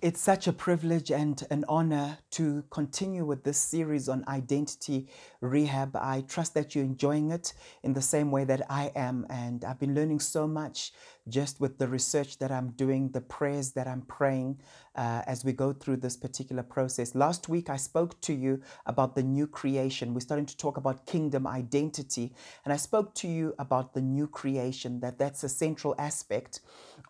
It's such a privilege and an honor to continue with this series on identity rehab. I trust that you're enjoying it in the same way that I am. And I've been learning so much just with the research that I'm doing, the prayers that I'm praying uh, as we go through this particular process. Last week, I spoke to you about the new creation. We're starting to talk about kingdom identity. And I spoke to you about the new creation, that that's a central aspect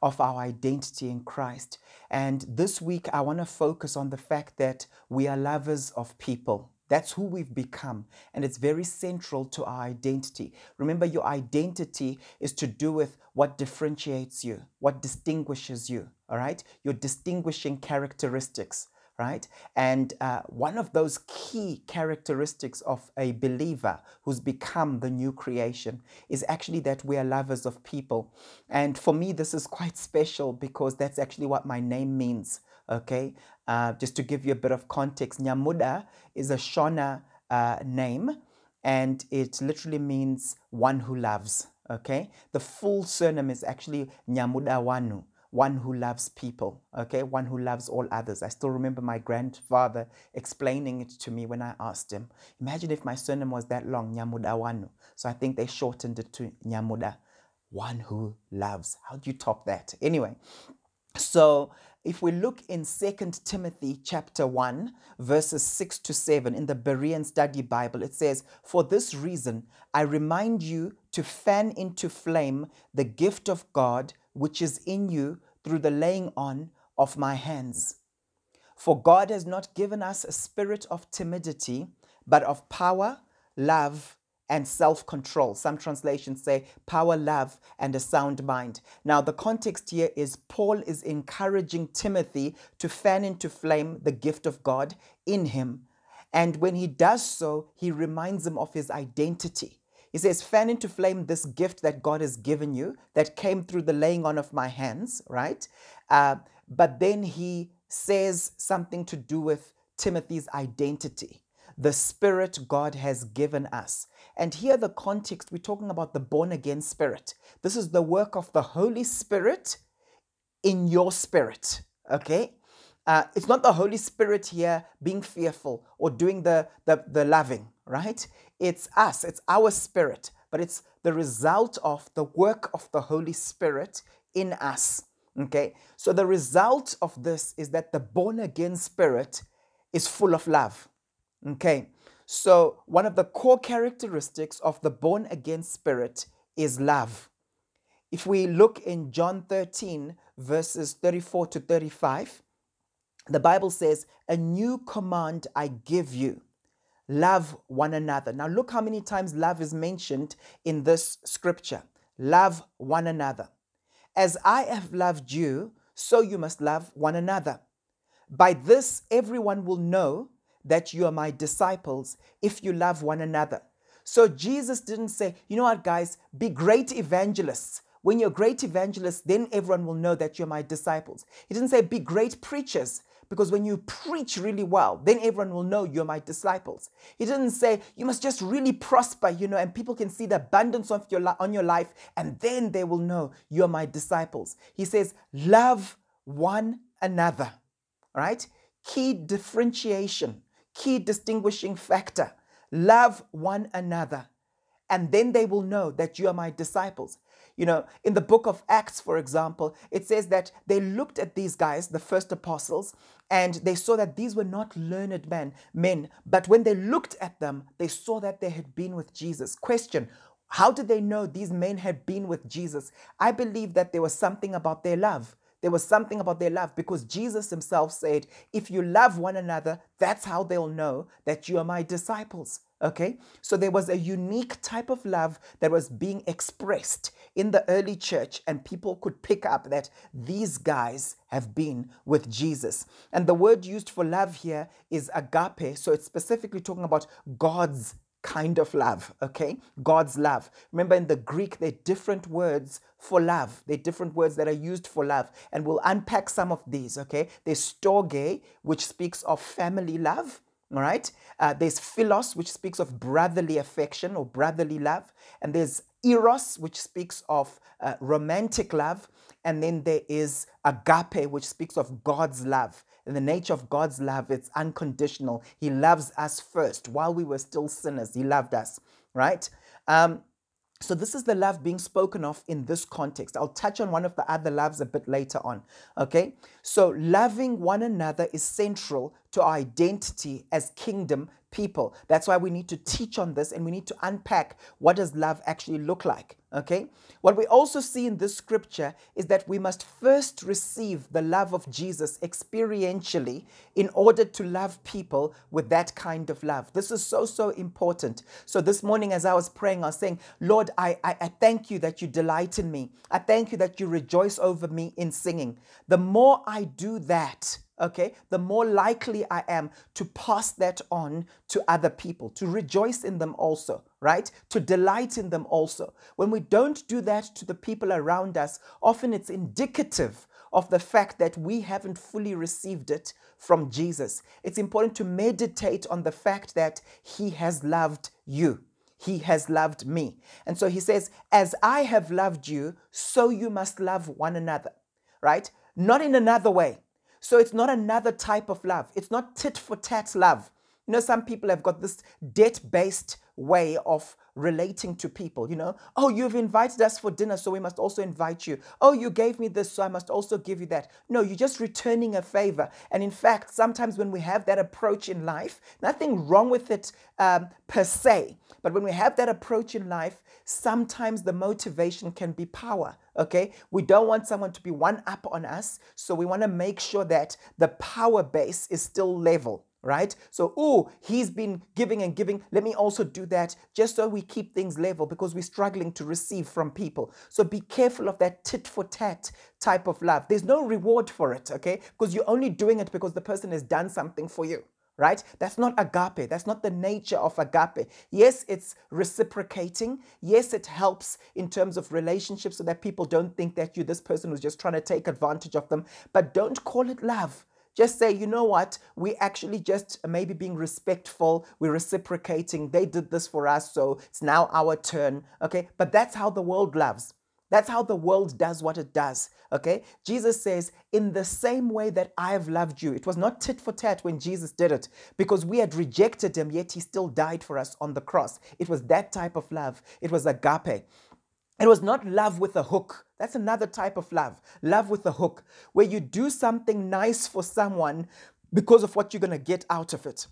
of our identity in Christ. And this week, I want to focus on the fact that we are lovers of people. That's who we've become. And it's very central to our identity. Remember, your identity is to do with what differentiates you, what distinguishes you, all right? Your distinguishing characteristics right? And uh, one of those key characteristics of a believer who's become the new creation is actually that we are lovers of people. And for me, this is quite special because that's actually what my name means, okay? Uh, just to give you a bit of context, Nyamuda is a Shona uh, name and it literally means one who loves, okay? The full surname is actually Nyamuda Wanu one who loves people, okay, one who loves all others. I still remember my grandfather explaining it to me when I asked him. Imagine if my surname was that long, Nyamuda Wanu. So I think they shortened it to Nyamuda, one who loves. How do you top that? Anyway, so if we look in 2 Timothy chapter 1, verses 6 to 7 in the Berean Study Bible, it says, For this reason, I remind you to fan into flame the gift of God which is in you through the laying on of my hands. For God has not given us a spirit of timidity, but of power, love, and self control. Some translations say power, love, and a sound mind. Now, the context here is Paul is encouraging Timothy to fan into flame the gift of God in him. And when he does so, he reminds him of his identity. He says, fan into flame this gift that God has given you that came through the laying on of my hands, right? Uh, but then he says something to do with Timothy's identity, the spirit God has given us. And here, the context, we're talking about the born again spirit. This is the work of the Holy Spirit in your spirit, okay? Uh, it's not the Holy Spirit here being fearful or doing the, the, the loving, right? It's us, it's our spirit, but it's the result of the work of the Holy Spirit in us. Okay, so the result of this is that the born again spirit is full of love. Okay, so one of the core characteristics of the born again spirit is love. If we look in John 13, verses 34 to 35, the Bible says, A new command I give you love one another. Now, look how many times love is mentioned in this scripture. Love one another. As I have loved you, so you must love one another. By this, everyone will know that you are my disciples if you love one another. So, Jesus didn't say, you know what, guys, be great evangelists. When you're great evangelists, then everyone will know that you're my disciples. He didn't say, be great preachers. Because when you preach really well, then everyone will know you're my disciples. He didn't say you must just really prosper, you know, and people can see the abundance of your on your life, and then they will know you're my disciples. He says, love one another. Right? Key differentiation, key distinguishing factor. Love one another. And then they will know that you are my disciples. You know, in the book of Acts, for example, it says that they looked at these guys, the first apostles, and they saw that these were not learned men, men. But when they looked at them, they saw that they had been with Jesus. Question How did they know these men had been with Jesus? I believe that there was something about their love. There was something about their love because Jesus himself said, If you love one another, that's how they'll know that you are my disciples. Okay, so there was a unique type of love that was being expressed in the early church, and people could pick up that these guys have been with Jesus. And the word used for love here is agape, so it's specifically talking about God's kind of love, okay? God's love. Remember, in the Greek, there are different words for love. There are different words that are used for love, and we'll unpack some of these, okay? There's storge, which speaks of family love. All right. Uh, there's philos, which speaks of brotherly affection or brotherly love. And there's eros, which speaks of uh, romantic love, and then there is agape, which speaks of God's love. In the nature of God's love, it's unconditional. He loves us first. While we were still sinners, He loved us, right? Um, so, this is the love being spoken of in this context. I'll touch on one of the other loves a bit later on. Okay? So, loving one another is central to our identity as kingdom people. That's why we need to teach on this and we need to unpack what does love actually look like. Okay? What we also see in this scripture is that we must first receive the love of Jesus experientially in order to love people with that kind of love. This is so, so important. So this morning, as I was praying, I was saying, Lord, I, I, I thank you that you delight in me. I thank you that you rejoice over me in singing. The more I do that, okay, the more likely I am to pass that on to other people, to rejoice in them also, right? To delight in them also. When we don't do that to the people around us, often it's indicative of the fact that we haven't fully received it from Jesus. It's important to meditate on the fact that He has loved you. He has loved me. And so he says, As I have loved you, so you must love one another, right? Not in another way so it's not another type of love. It's not tit for tat love. You know, some people have got this debt based way of relating to people. You know, oh, you've invited us for dinner, so we must also invite you. Oh, you gave me this, so I must also give you that. No, you're just returning a favor. And in fact, sometimes when we have that approach in life, nothing wrong with it um, per se, but when we have that approach in life, sometimes the motivation can be power. Okay, we don't want someone to be one up on us, so we want to make sure that the power base is still level right? So, oh, he's been giving and giving. Let me also do that just so we keep things level because we're struggling to receive from people. So, be careful of that tit for tat type of love. There's no reward for it, okay? Because you're only doing it because the person has done something for you. Right? That's not agape. That's not the nature of agape. Yes, it's reciprocating. Yes, it helps in terms of relationships so that people don't think that you, this person was just trying to take advantage of them. But don't call it love just say, you know what, we actually just uh, maybe being respectful, we're reciprocating. They did this for us, so it's now our turn. Okay, but that's how the world loves. That's how the world does what it does. Okay? Jesus says, in the same way that I have loved you. It was not tit for tat when Jesus did it because we had rejected him, yet he still died for us on the cross. It was that type of love. It was agape. It was not love with a hook. That's another type of love. Love with a hook, where you do something nice for someone because of what you're going to get out of it.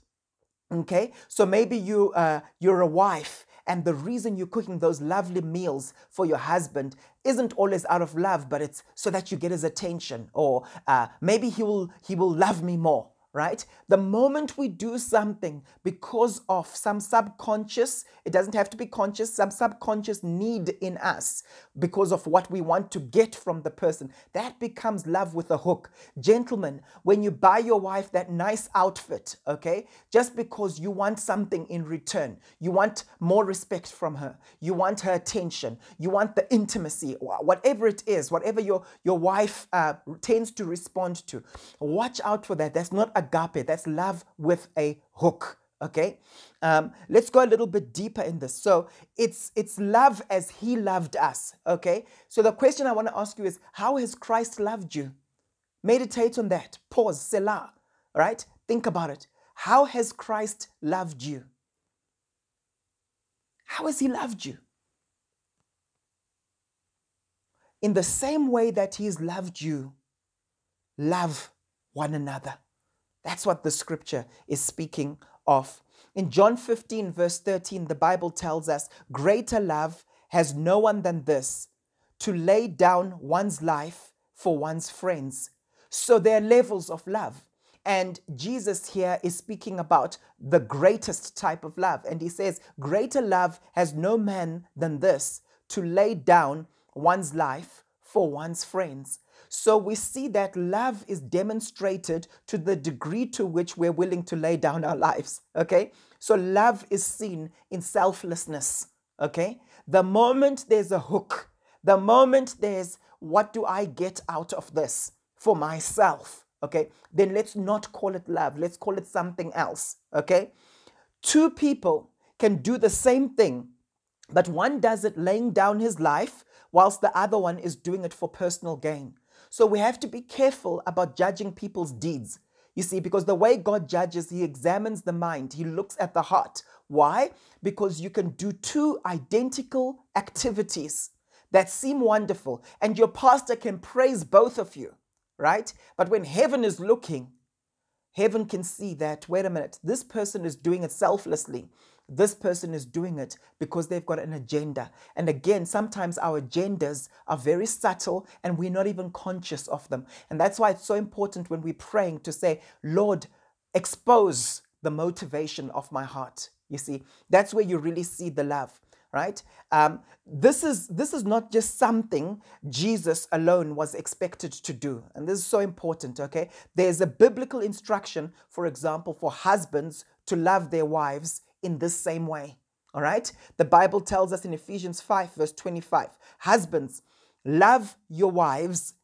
Okay? So maybe you uh, you're a wife and the reason you're cooking those lovely meals for your husband isn't always out of love, but it's so that you get his attention, or uh, maybe he will he will love me more right? The moment we do something because of some subconscious, it doesn't have to be conscious, some subconscious need in us because of what we want to get from the person, that becomes love with a hook. Gentlemen, when you buy your wife that nice outfit, okay, just because you want something in return, you want more respect from her, you want her attention, you want the intimacy, whatever it is, whatever your, your wife uh, tends to respond to, watch out for that. That's not a agape. That's love with a hook. Okay, um, let's go a little bit deeper in this. So it's it's love as He loved us. Okay, so the question I want to ask you is, how has Christ loved you? Meditate on that. Pause. Selah. Right? Think about it. How has Christ loved you? How has He loved you? In the same way that He's loved you, love one another. That's what the scripture is speaking of. In John 15, verse 13, the Bible tells us, Greater love has no one than this, to lay down one's life for one's friends. So there are levels of love. And Jesus here is speaking about the greatest type of love. And he says, Greater love has no man than this, to lay down one's life for one's friends. So we see that love is demonstrated to the degree to which we're willing to lay down our lives. Okay? So love is seen in selflessness. Okay? The moment there's a hook, the moment there's what do I get out of this for myself? Okay? Then let's not call it love. Let's call it something else. Okay? Two people can do the same thing but one does it laying down his life whilst the other one is doing it for personal gain. So we have to be careful about judging people's deeds. You see, because the way God judges, He examines the mind, He looks at the heart. Why? Because you can do two identical activities that seem wonderful, and your pastor can praise both of you, right? But when heaven is looking, heaven can see that, wait a minute, this person is doing it selflessly. This person is doing it because they've got an agenda. And again, sometimes our agendas are very subtle and we're not even conscious of them. And that's why it's so important when we're praying to say, Lord, expose the motivation of my heart. You see, that's where you really see the love right um, this is this is not just something jesus alone was expected to do and this is so important okay there's a biblical instruction for example for husbands to love their wives in this same way. All right? The Bible tells us in Ephesians 5, verse 25 Husbands, love your wives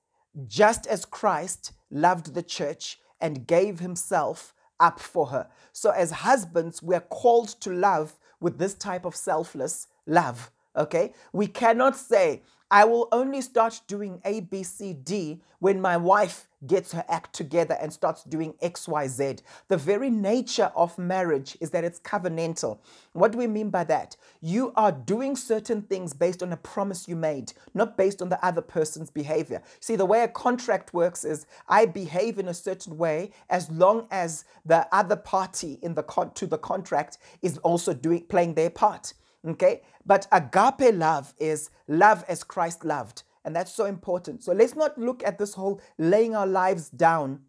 just as Christ loved the church and gave himself up for her. So, as husbands, we're called to love with this type of selfless love. Okay? We cannot say, I will only start doing A, B, C, D when my wife gets her act together and starts doing X, Y, Z. The very nature of marriage is that it's covenantal. What do we mean by that? You are doing certain things based on a promise you made, not based on the other person's behavior. See, the way a contract works is I behave in a certain way as long as the other party in the con- to the contract is also doing playing their part. Okay? But agape love is love as Christ loved. And that's so important. So let's not look at this whole laying our lives down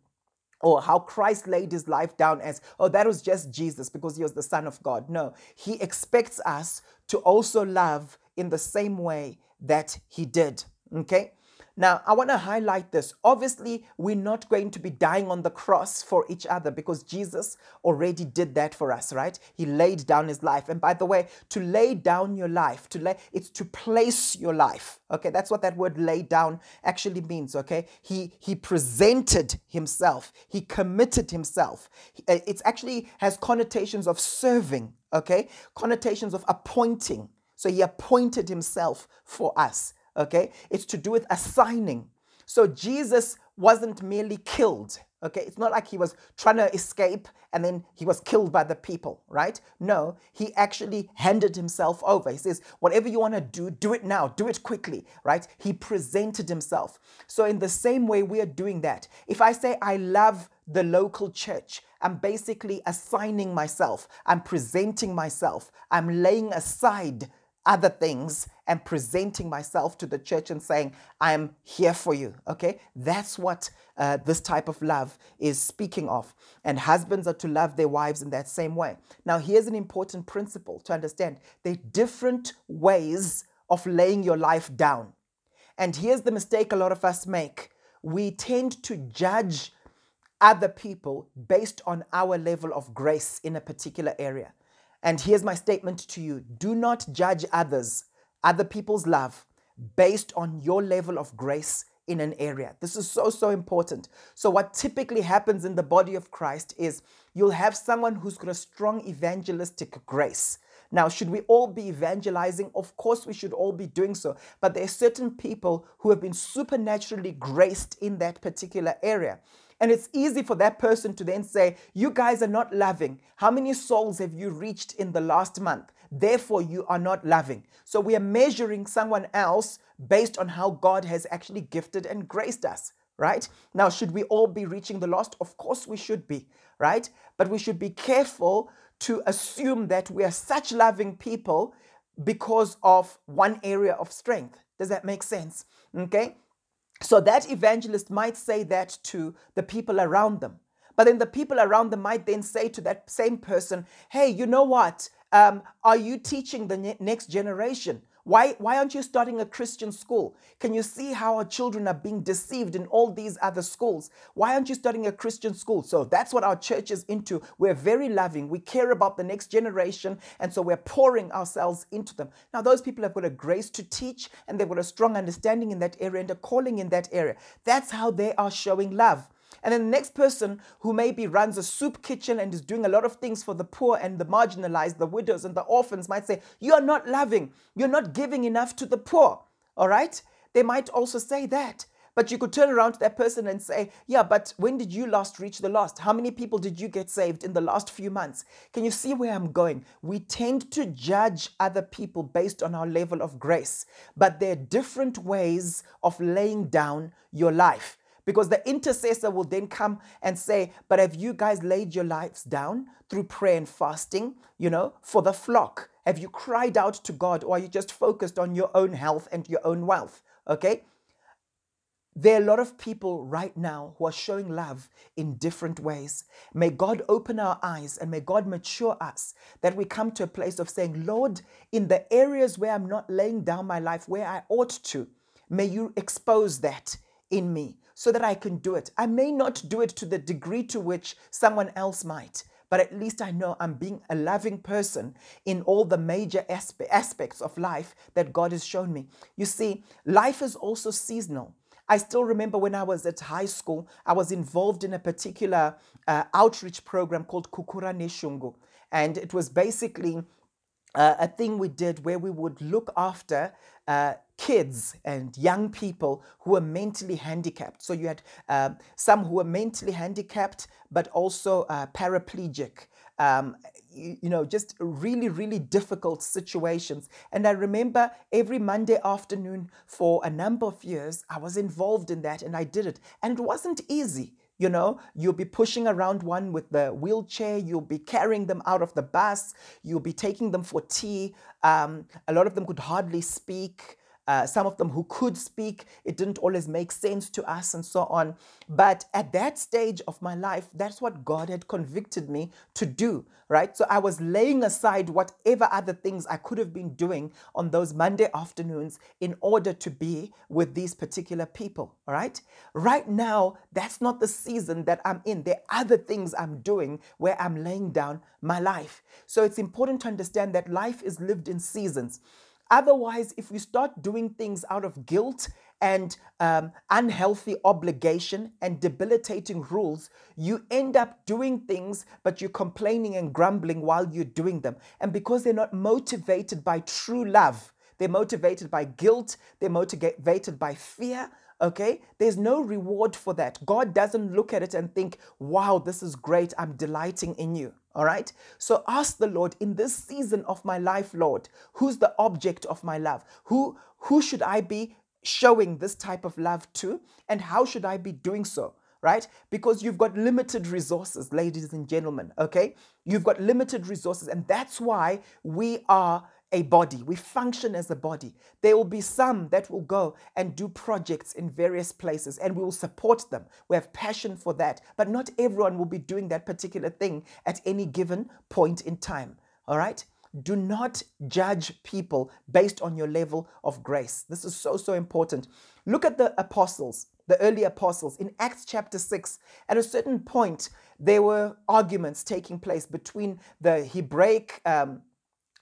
or how Christ laid his life down as, oh, that was just Jesus because he was the Son of God. No, he expects us to also love in the same way that he did. Okay? Now, I want to highlight this. Obviously, we're not going to be dying on the cross for each other because Jesus already did that for us, right? He laid down his life. And by the way, to lay down your life, to lay it's to place your life. Okay, that's what that word lay down actually means, okay? He he presented himself. He committed himself. Uh, it actually has connotations of serving, okay? Connotations of appointing. So he appointed himself for us okay? It's to do with assigning. So Jesus wasn't merely killed, okay? It's not like he was trying to escape and then he was killed by the people, right? No, he actually handed himself over. He says, whatever you want to do, do it now, do it quickly, right? He presented himself. So, in the same way, we are doing that. If I say, I love the local church, I'm basically assigning myself, I'm presenting myself, I'm laying aside other things and presenting myself to the church and saying, I'm here for you. Okay? That's what uh, this type of love is speaking of. And husbands are to love their wives in that same way. Now, here's an important principle to understand there are different ways of laying your life down. And here's the mistake a lot of us make we tend to judge other people based on our level of grace in a particular area. And here's my statement to you do not judge others, other people's love, based on your level of grace in an area. This is so, so important. So, what typically happens in the body of Christ is you'll have someone who's got a strong evangelistic grace. Now, should we all be evangelizing? Of course, we should all be doing so. But there are certain people who have been supernaturally graced in that particular area. And it's easy for that person to then say, You guys are not loving. How many souls have you reached in the last month? Therefore, you are not loving. So we are measuring someone else based on how God has actually gifted and graced us, right? Now, should we all be reaching the lost? Of course, we should be, right? But we should be careful to assume that we are such loving people because of one area of strength. Does that make sense? Okay. So that evangelist might say that to the people around them. But then the people around them might then say to that same person, hey, you know what? Um, are you teaching the ne- next generation? Why, why aren't you starting a Christian school? Can you see how our children are being deceived in all these other schools? Why aren't you starting a Christian school? So that's what our church is into. We're very loving. We care about the next generation. And so we're pouring ourselves into them. Now, those people have got a grace to teach and they've got a strong understanding in that area and a calling in that area. That's how they are showing love. And then the next person who maybe runs a soup kitchen and is doing a lot of things for the poor and the marginalized, the widows and the orphans might say, You are not loving. You're not giving enough to the poor. All right? They might also say that. But you could turn around to that person and say, Yeah, but when did you last reach the lost? How many people did you get saved in the last few months? Can you see where I'm going? We tend to judge other people based on our level of grace, but there are different ways of laying down your life. Because the intercessor will then come and say, But have you guys laid your lives down through prayer and fasting, you know, for the flock? Have you cried out to God or are you just focused on your own health and your own wealth? Okay. There are a lot of people right now who are showing love in different ways. May God open our eyes and may God mature us that we come to a place of saying, Lord, in the areas where I'm not laying down my life where I ought to, may you expose that in me so that I can do it. I may not do it to the degree to which someone else might, but at least I know I'm being a loving person in all the major aspe- aspects of life that God has shown me. You see, life is also seasonal. I still remember when I was at high school, I was involved in a particular uh, outreach program called Kukura Neshungu. And it was basically uh, a thing we did where we would look after uh, kids and young people who were mentally handicapped. So you had uh, some who were mentally handicapped, but also uh, paraplegic um, you know, just really, really difficult situations. And I remember every Monday afternoon for a number of years, I was involved in that and I did it. And it wasn't easy. You know, you'll be pushing around one with the wheelchair, you'll be carrying them out of the bus, you'll be taking them for tea. Um, a lot of them could hardly speak. Uh, some of them who could speak, it didn't always make sense to us, and so on. But at that stage of my life, that's what God had convicted me to do, right? So I was laying aside whatever other things I could have been doing on those Monday afternoons in order to be with these particular people, all right? Right now, that's not the season that I'm in. There are other things I'm doing where I'm laying down my life. So it's important to understand that life is lived in seasons. Otherwise, if we start doing things out of guilt and um, unhealthy obligation and debilitating rules, you end up doing things, but you're complaining and grumbling while you're doing them. And because they're not motivated by true love, they're motivated by guilt, they're motivated by fear. Okay, there's no reward for that. God doesn't look at it and think, wow, this is great, I'm delighting in you. All right. So ask the Lord in this season of my life, Lord, who's the object of my love? Who who should I be showing this type of love to? And how should I be doing so? Right? Because you've got limited resources, ladies and gentlemen. Okay. You've got limited resources. And that's why we are a body. We function as a body. There will be some that will go and do projects in various places and we will support them. We have passion for that. But not everyone will be doing that particular thing at any given point in time. All right? Do not judge people based on your level of grace. This is so, so important. Look at the apostles, the early apostles. In Acts chapter 6, at a certain point, there were arguments taking place between the Hebraic um,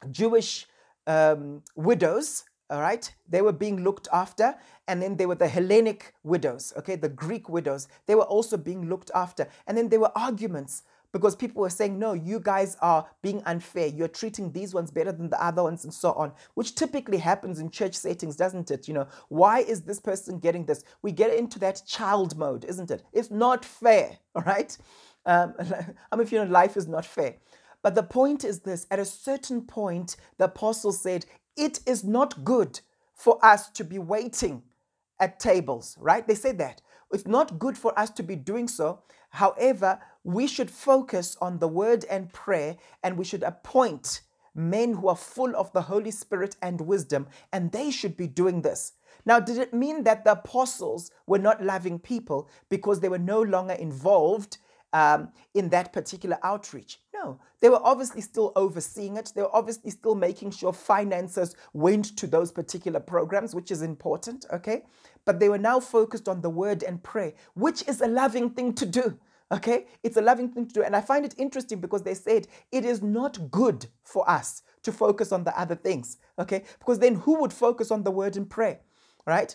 Jewish um, widows, all right, they were being looked after. And then there were the Hellenic widows, okay, the Greek widows, they were also being looked after. And then there were arguments because people were saying, no, you guys are being unfair. You're treating these ones better than the other ones, and so on, which typically happens in church settings, doesn't it? You know, why is this person getting this? We get into that child mode, isn't it? It's not fair, all right? Um, I mean, if you know, life is not fair. But the point is this at a certain point, the apostle said, It is not good for us to be waiting at tables, right? They said that. It's not good for us to be doing so. However, we should focus on the word and prayer, and we should appoint men who are full of the Holy Spirit and wisdom, and they should be doing this. Now, did it mean that the apostles were not loving people because they were no longer involved um, in that particular outreach. No, they were obviously still overseeing it. They were obviously still making sure finances went to those particular programs, which is important, okay? But they were now focused on the word and pray, which is a loving thing to do. Okay, it's a loving thing to do. And I find it interesting because they said it is not good for us to focus on the other things. Okay, because then who would focus on the word and pray, right?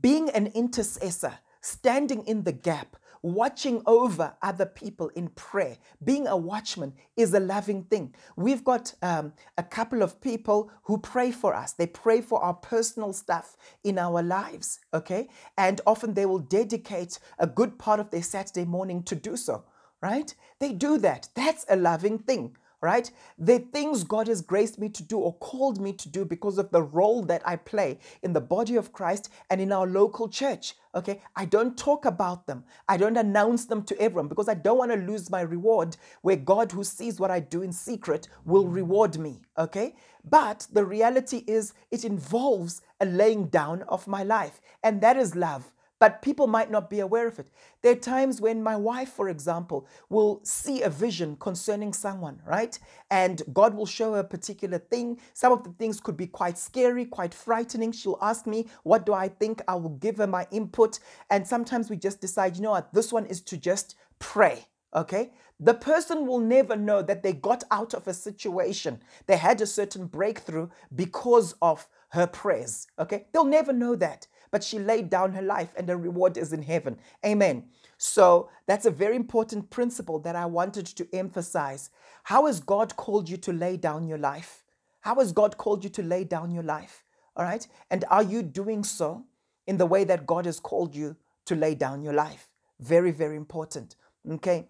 Being an intercessor, standing in the gap, watching over other people in prayer. Being a watchman is a loving thing. We've got um, a couple of people who pray for us. They pray for our personal stuff in our lives, okay? And often they will dedicate a good part of their Saturday morning to do so, right? They do that. That's a loving thing right? The things God has graced me to do or called me to do because of the role that I play in the body of Christ and in our local church. Okay, I don't talk about them. I don't announce them to everyone because I don't want to lose my reward where God, who sees what I do in secret, will reward me. Okay, but the reality is it involves a laying down of my life, and that is love but people might not be aware of it. There are times when my wife, for example, will see a vision concerning someone, right? And God will show her a particular thing. Some of the things could be quite scary, quite frightening. She'll ask me, What do I think? I will give her my input. And sometimes we just decide, you know what, this one is to just pray. Okay? The person will never know that they got out of a situation. They had a certain breakthrough because of her prayers. Okay? They'll never know that but she laid down her life and her reward is in heaven. Amen. So that's a very important principle that I wanted to emphasize. How has God called you to lay down your life? How has God called you to lay down your life? All right. And are you doing so in the way that God has called you to lay down your life? Very, very important. Okay.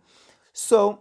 So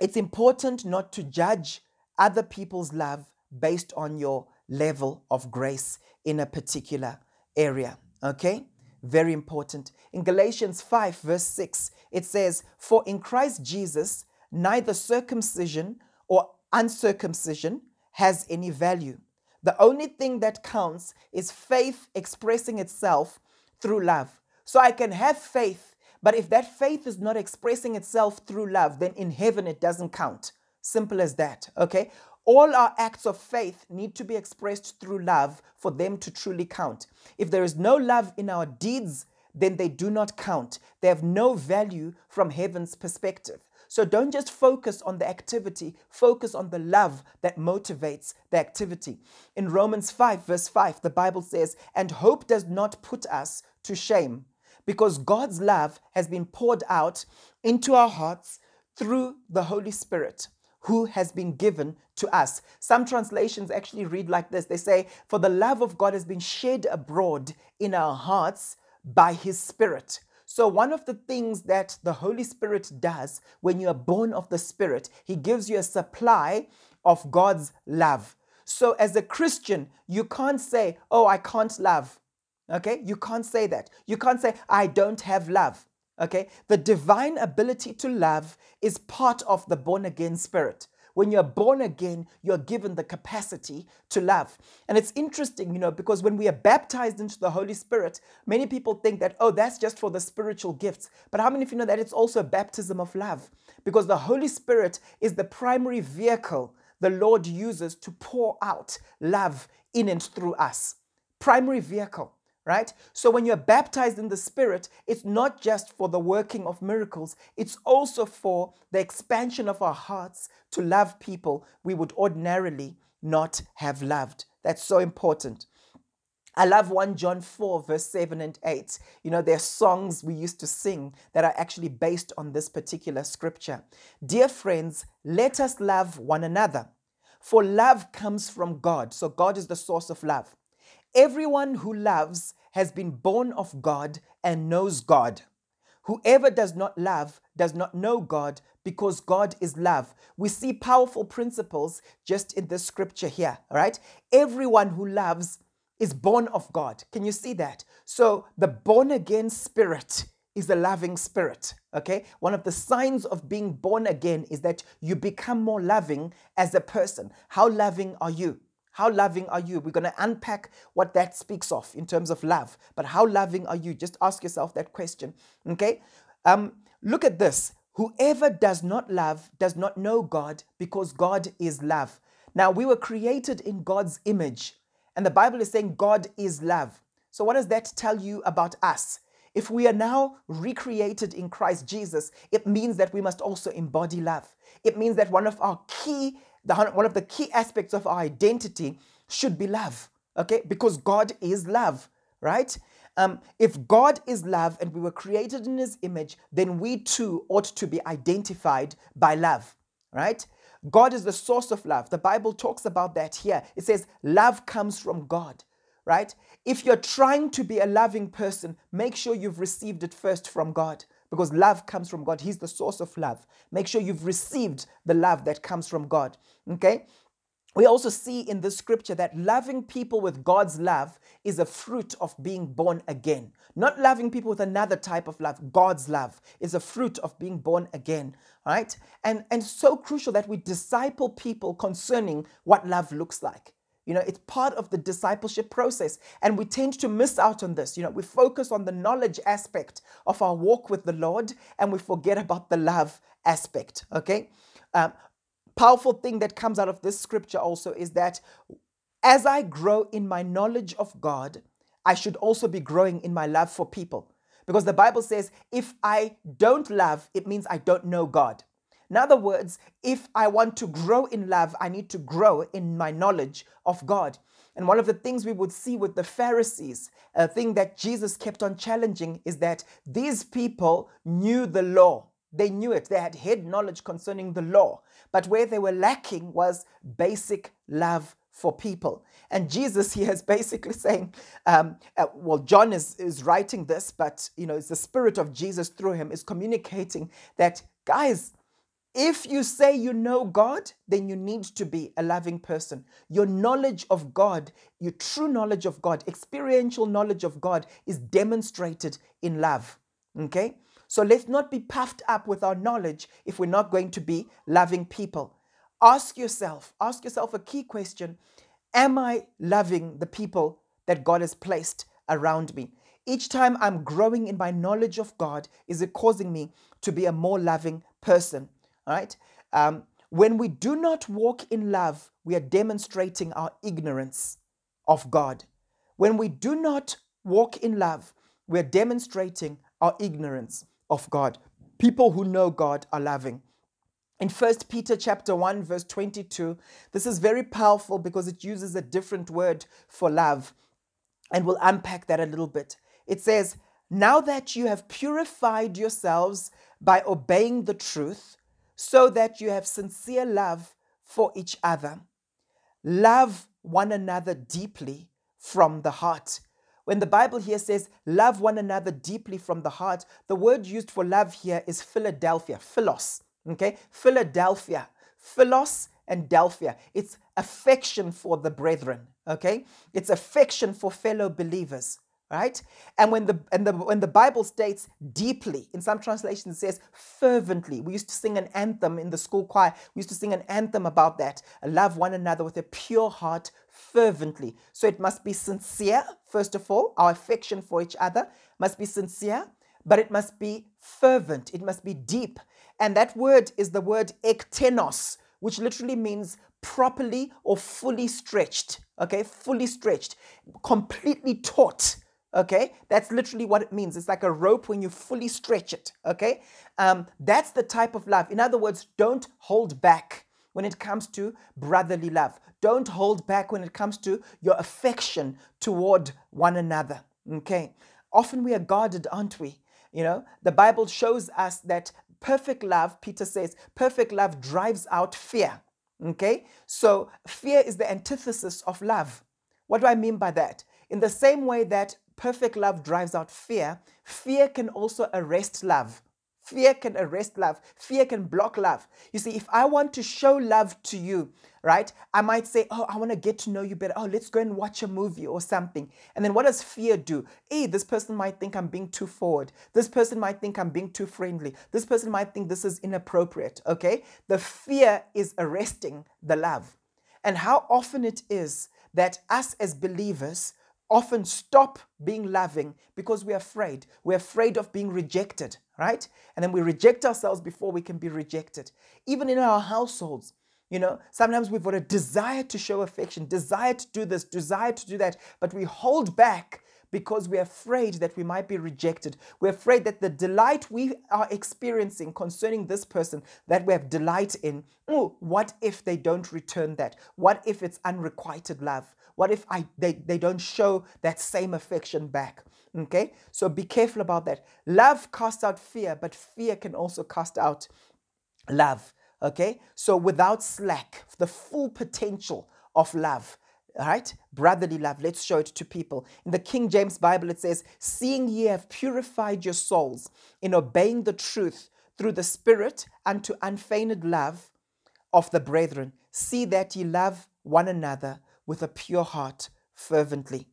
it's important not to judge other people's love based on your level of grace in a particular area. Okay? Very important. In Galatians 5, verse 6, it says, For in Christ Jesus, neither circumcision or uncircumcision has any value. The only thing that counts is faith expressing itself through love. So I can have faith, but if that faith is not expressing itself through love, then in heaven it doesn't count. Simple as that. Okay? All our acts of faith need to be expressed through love for them to truly count. If there is no love in our deeds, then they do not count. They have no value from heaven's perspective. So don't just focus on the activity, focus on the love that motivates the activity. In Romans 5, verse 5, the Bible says, And hope does not put us to shame, because God's love has been poured out into our hearts through the Holy Spirit who has been given to us. Some translations actually read like this they say, For the love of God has been shed abroad in our hearts by his Spirit. So, one of the things that the Holy Spirit does when you are born of the Spirit, He gives you a supply of God's love. So, as a Christian, you can't say, Oh, I can't love. Okay? You can't say that. You can't say, I don't have love. Okay? The divine ability to love is part of the born again spirit. When you're born again, you're given the capacity to love. And it's interesting, you know, because when we are baptized into the Holy Spirit, many people think that, oh, that's just for the spiritual gifts. But how many of you know that it's also a baptism of love? Because the Holy Spirit is the primary vehicle the Lord uses to pour out love in and through us. Primary vehicle right? So when you're baptized in the Spirit, it's not just for the working of miracles, it's also for the expansion of our hearts to love people we would ordinarily not have loved. That's so important. I love 1 John 4, verse 7 and 8. You know, there are songs we used to sing that are actually based on this particular scripture. Dear friends, let us love one another, for love comes from God. So, God is the source of love. Everyone who loves has been born of God and knows God. Whoever does not love does not know God because God is love. We see powerful principles just in this scripture here, all right? Everyone who loves is born of God. Can you see that? So the born again spirit is a loving spirit, okay? One of the signs of being born again is that you become more loving as a person. How loving are you? How loving are you? We're going to unpack what that speaks of in terms of love. But how loving are you? Just ask yourself that question. Okay? Um, look at this. Whoever does not love does not know God because God is love. Now, we were created in God's image, and the Bible is saying God is love. So, what does that tell you about us? If we are now recreated in Christ Jesus, it means that we must also embody love. It means that one of our key the, one of the key aspects of our identity should be love, okay? Because God is love, right? Um, if God is love and we were created in his image, then we too ought to be identified by love, right? God is the source of love. The Bible talks about that here. It says, love comes from God, right? If you're trying to be a loving person, make sure you've received it first from God because love comes from God. He's the source of love. Make sure you've received the love that comes from God, okay? we also see in the scripture that loving people with God's love is a fruit of being born again. Not loving people with another type of love, God's love is a fruit of being born again, right? And and so crucial that we disciple people concerning what love looks like. You know, it's part of the discipleship process. And we tend to miss out on this. You know, we focus on the knowledge aspect of our walk with the Lord and we forget about the love aspect. Okay. Um, powerful thing that comes out of this scripture also is that as I grow in my knowledge of God, I should also be growing in my love for people. Because the Bible says, if I don't love, it means I don't know God. In other words, if I want to grow in love, I need to grow in my knowledge of God. And one of the things we would see with the Pharisees, a thing that Jesus kept on challenging, is that these people knew the law. They knew it. They had head knowledge concerning the law. But where they were lacking was basic love for people. And Jesus here is basically saying, um, uh, well, John is, is writing this, but you know, it's the spirit of Jesus through him is communicating that, guys, if you say you know God, then you need to be a loving person. Your knowledge of God, your true knowledge of God, experiential knowledge of God is demonstrated in love. Okay? So let's not be puffed up with our knowledge if we're not going to be loving people. Ask yourself, ask yourself a key question Am I loving the people that God has placed around me? Each time I'm growing in my knowledge of God, is it causing me to be a more loving person? All right? Um, when we do not walk in love, we are demonstrating our ignorance of God. When we do not walk in love, we are demonstrating our ignorance of God. People who know God are loving. In 1 Peter chapter 1 verse 22, this is very powerful because it uses a different word for love. And we'll unpack that a little bit. It says, "Now that you have purified yourselves by obeying the truth, so that you have sincere love for each other, love one another deeply from the heart." When the Bible here says, love one another deeply from the heart, the word used for love here is Philadelphia, philos. Okay? Philadelphia. Philos and Delphia. It's affection for the brethren. Okay? It's affection for fellow believers right? And when the and the when the bible states deeply in some translations it says fervently. We used to sing an anthem in the school choir. We used to sing an anthem about that. Love one another with a pure heart fervently. So it must be sincere first of all. Our affection for each other must be sincere but it must be fervent. It must be deep. And that word is the word ektenos which literally means properly or fully stretched okay? Fully stretched completely taut Okay, that's literally what it means. It's like a rope when you fully stretch it. Okay, um, that's the type of love. In other words, don't hold back when it comes to brotherly love. Don't hold back when it comes to your affection toward one another. Okay, often we are guarded, aren't we? You know, the Bible shows us that perfect love, Peter says, perfect love drives out fear. Okay, so fear is the antithesis of love. What do I mean by that? In the same way that perfect love drives out fear, fear can also arrest love. Fear can arrest love. Fear can block love. You see, if I want to show love to you, right, I might say, Oh, I want to get to know you better. Oh, let's go and watch a movie or something. And then what does fear do? Hey, this person might think I'm being too forward. This person might think I'm being too friendly. This person might think this is inappropriate. Okay? The fear is arresting the love. And how often it is that us as believers, often stop being loving because we're afraid. We're afraid of being rejected, right? And then we reject ourselves before we can be rejected. Even in our households, You know, sometimes we've got a desire to show affection, desire to do this, desire to do that, but we hold back because we're afraid that we might be rejected. We're afraid that the delight we are experiencing concerning this person that we have delight in, oh, what if they don't return that? What if it's unrequited love? What if I they, they don't show that same affection back? Okay, so be careful about that. Love casts out fear, but fear can also cast out love. Okay, so without slack, the full potential of love. Right, brotherly love. Let's show it to people. In the King James Bible, it says, Seeing ye have purified your souls in obeying the truth through the Spirit unto unfeigned love of the brethren, see that ye love one another with a pure heart fervently.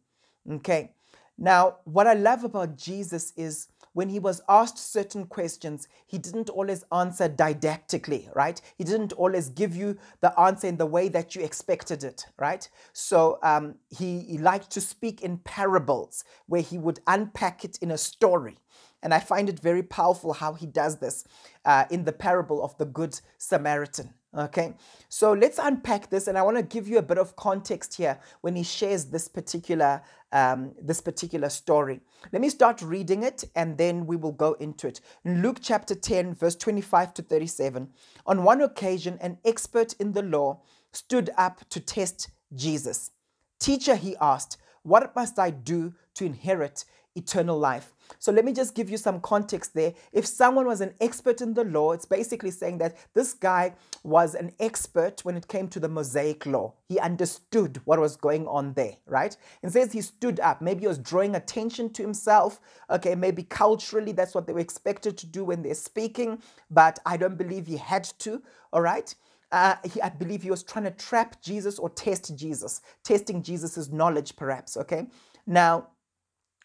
Okay, now what I love about Jesus is when he was asked certain questions, he didn't always answer didactically, right? He didn't always give you the answer in the way that you expected it, right? So um, he, he liked to speak in parables where he would unpack it in a story. And I find it very powerful how he does this uh, in the parable of the Good Samaritan. Okay, so let's unpack this, and I want to give you a bit of context here when he shares this particular um, this particular story. Let me start reading it, and then we will go into it. In Luke chapter ten, verse twenty-five to thirty-seven. On one occasion, an expert in the law stood up to test Jesus. Teacher, he asked, "What must I do to inherit eternal life?" So let me just give you some context there. If someone was an expert in the law, it's basically saying that this guy was an expert when it came to the Mosaic law. He understood what was going on there, right? And says he stood up. Maybe he was drawing attention to himself. Okay, maybe culturally that's what they were expected to do when they're speaking, but I don't believe he had to, all right? Uh, he, I believe he was trying to trap Jesus or test Jesus, testing Jesus's knowledge, perhaps. Okay. Now,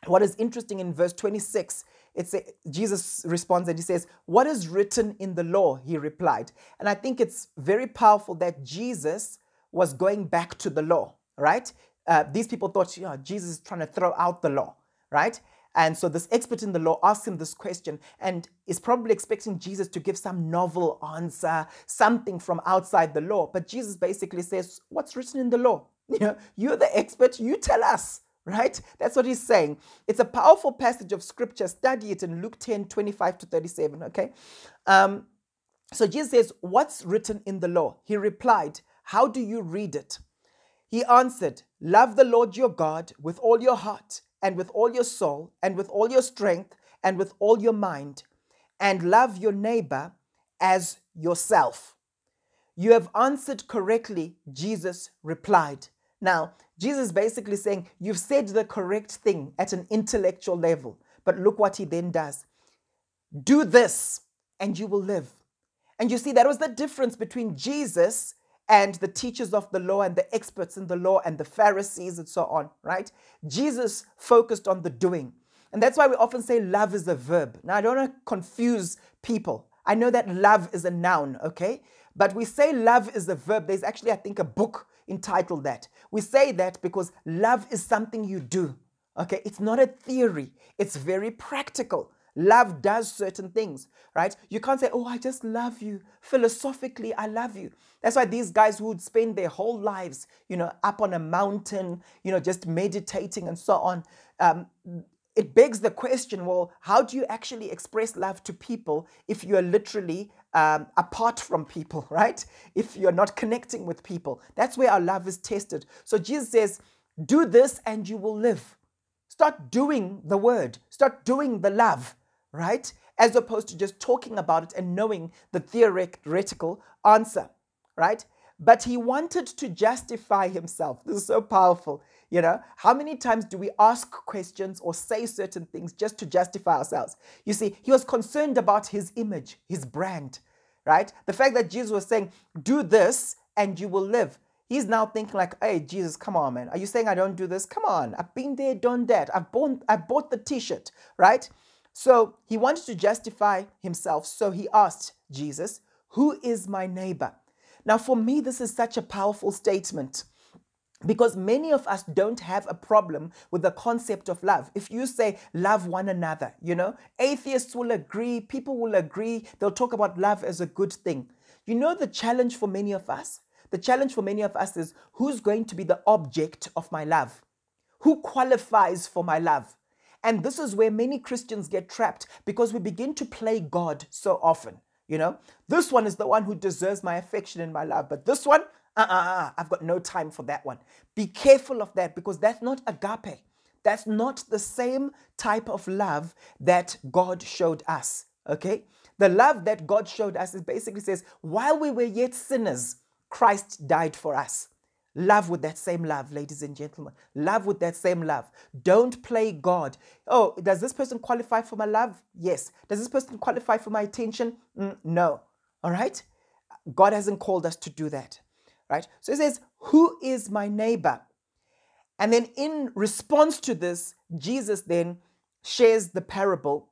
what is interesting in verse 26 it's a, jesus responds and he says what is written in the law? He replied. And i think it's very powerful that jesus was going back to the law right? Uh, these people thought you know, jesus is trying to throw out the law right? And so this expert in the law asks him this question and is probably expecting jesus to give some novel answer something from outside the law. But jesus basically says what's written in the law? You know, you're the expert. You tell us right? That's what he's saying. It's a powerful passage of scripture. Study it in Luke 10 25 to 37, okay? Um, so Jesus says, What's written in the law? He replied, How do you read it? He answered, Love the Lord your God with all your heart, and with all your soul, and with all your strength, and with all your mind, and love your neighbor as yourself. You have answered correctly, Jesus replied. Now, Jesus is basically saying, You've said the correct thing at an intellectual level. But look what he then does do this, and you will live. And you see, that was the difference between Jesus and the teachers of the law and the experts in the law and the Pharisees and so on, right? Jesus focused on the doing. And that's why we often say love is a verb. Now, I don't want to confuse people. I know that love is a noun, okay? But we say love is a verb. There's actually, I think, a book entitled that. We say that because love is something you do. Okay, it's not a theory, it's very practical. Love does certain things, right? You can't say, Oh, I just love you. Philosophically, I love you. That's why these guys who would spend their whole lives, you know, up on a mountain, you know, just meditating and so on, um, it begs the question well, how do you actually express love to people if you're literally um, apart from people, right? If you're not connecting with people, that's where our love is tested. So Jesus says, Do this and you will live. Start doing the word, start doing the love, right? As opposed to just talking about it and knowing the theoretical answer, right? But he wanted to justify himself. This is so powerful. You know, how many times do we ask questions or say certain things just to justify ourselves? You see, he was concerned about his image, his brand, right? The fact that Jesus was saying, do this and you will live. He's now thinking like, hey, Jesus, come on, man. Are you saying I don't do this? Come on. I've been there, done that. I've bought, I bought the t-shirt, right? So he wanted to justify himself. So he asked Jesus, who is my neighbor? Now, for me, this is such a powerful statement because many of us don't have a problem with the concept of love. If you say love one another, you know, atheists will agree, people will agree, they'll talk about love as a good thing. You know the challenge for many of us? The challenge for many of us is who's going to be the object of my love? Who qualifies for my love? And this is where many Christians get trapped because we begin to play God so often. You know, this one is the one who deserves my affection and my love, but this one, uh uh uh, I've got no time for that one. Be careful of that because that's not agape. That's not the same type of love that God showed us. Okay? The love that God showed us is basically says, while we were yet sinners, Christ died for us. Love with that same love, ladies and gentlemen. Love with that same love. Don't play God. Oh, does this person qualify for my love? Yes. Does this person qualify for my attention? Mm, no. All right? God hasn't called us to do that. Right? So it says, Who is my neighbor? And then in response to this, Jesus then shares the parable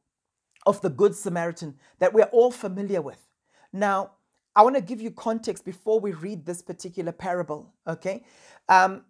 of the Good Samaritan that we're all familiar with. Now, I want to give you context before we read this particular parable, okay? Um,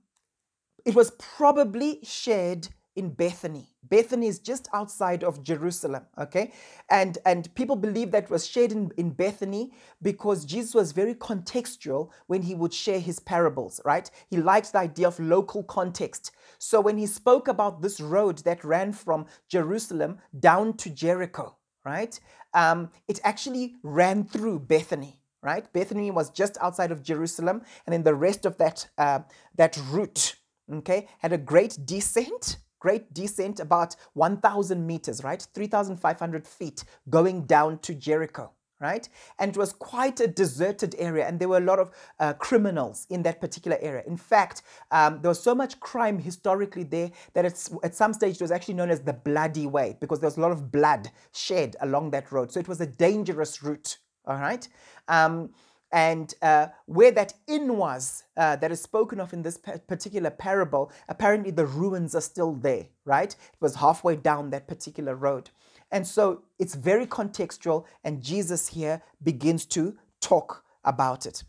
it was probably shared in Bethany. Bethany is just outside of Jerusalem, okay? And and people believe that was shared in, in Bethany because Jesus was very contextual when he would share his parables, right? He liked the idea of local context. So when he spoke about this road that ran from Jerusalem down to Jericho, right? Um, it actually ran through Bethany right? Bethany was just outside of Jerusalem, and then the rest of that uh, that route, okay, had a great descent, great descent, about 1,000 meters, right, 3,500 feet, going down to Jericho. Right, and it was quite a deserted area, and there were a lot of uh, criminals in that particular area. In fact, um, there was so much crime historically there that at some stage it was actually known as the Bloody Way because there was a lot of blood shed along that road. So it was a dangerous route, all right? Um, and uh, where that inn was uh, that is spoken of in this particular parable, apparently the ruins are still there, right? It was halfway down that particular road. And so it's very contextual, and Jesus here begins to talk about it.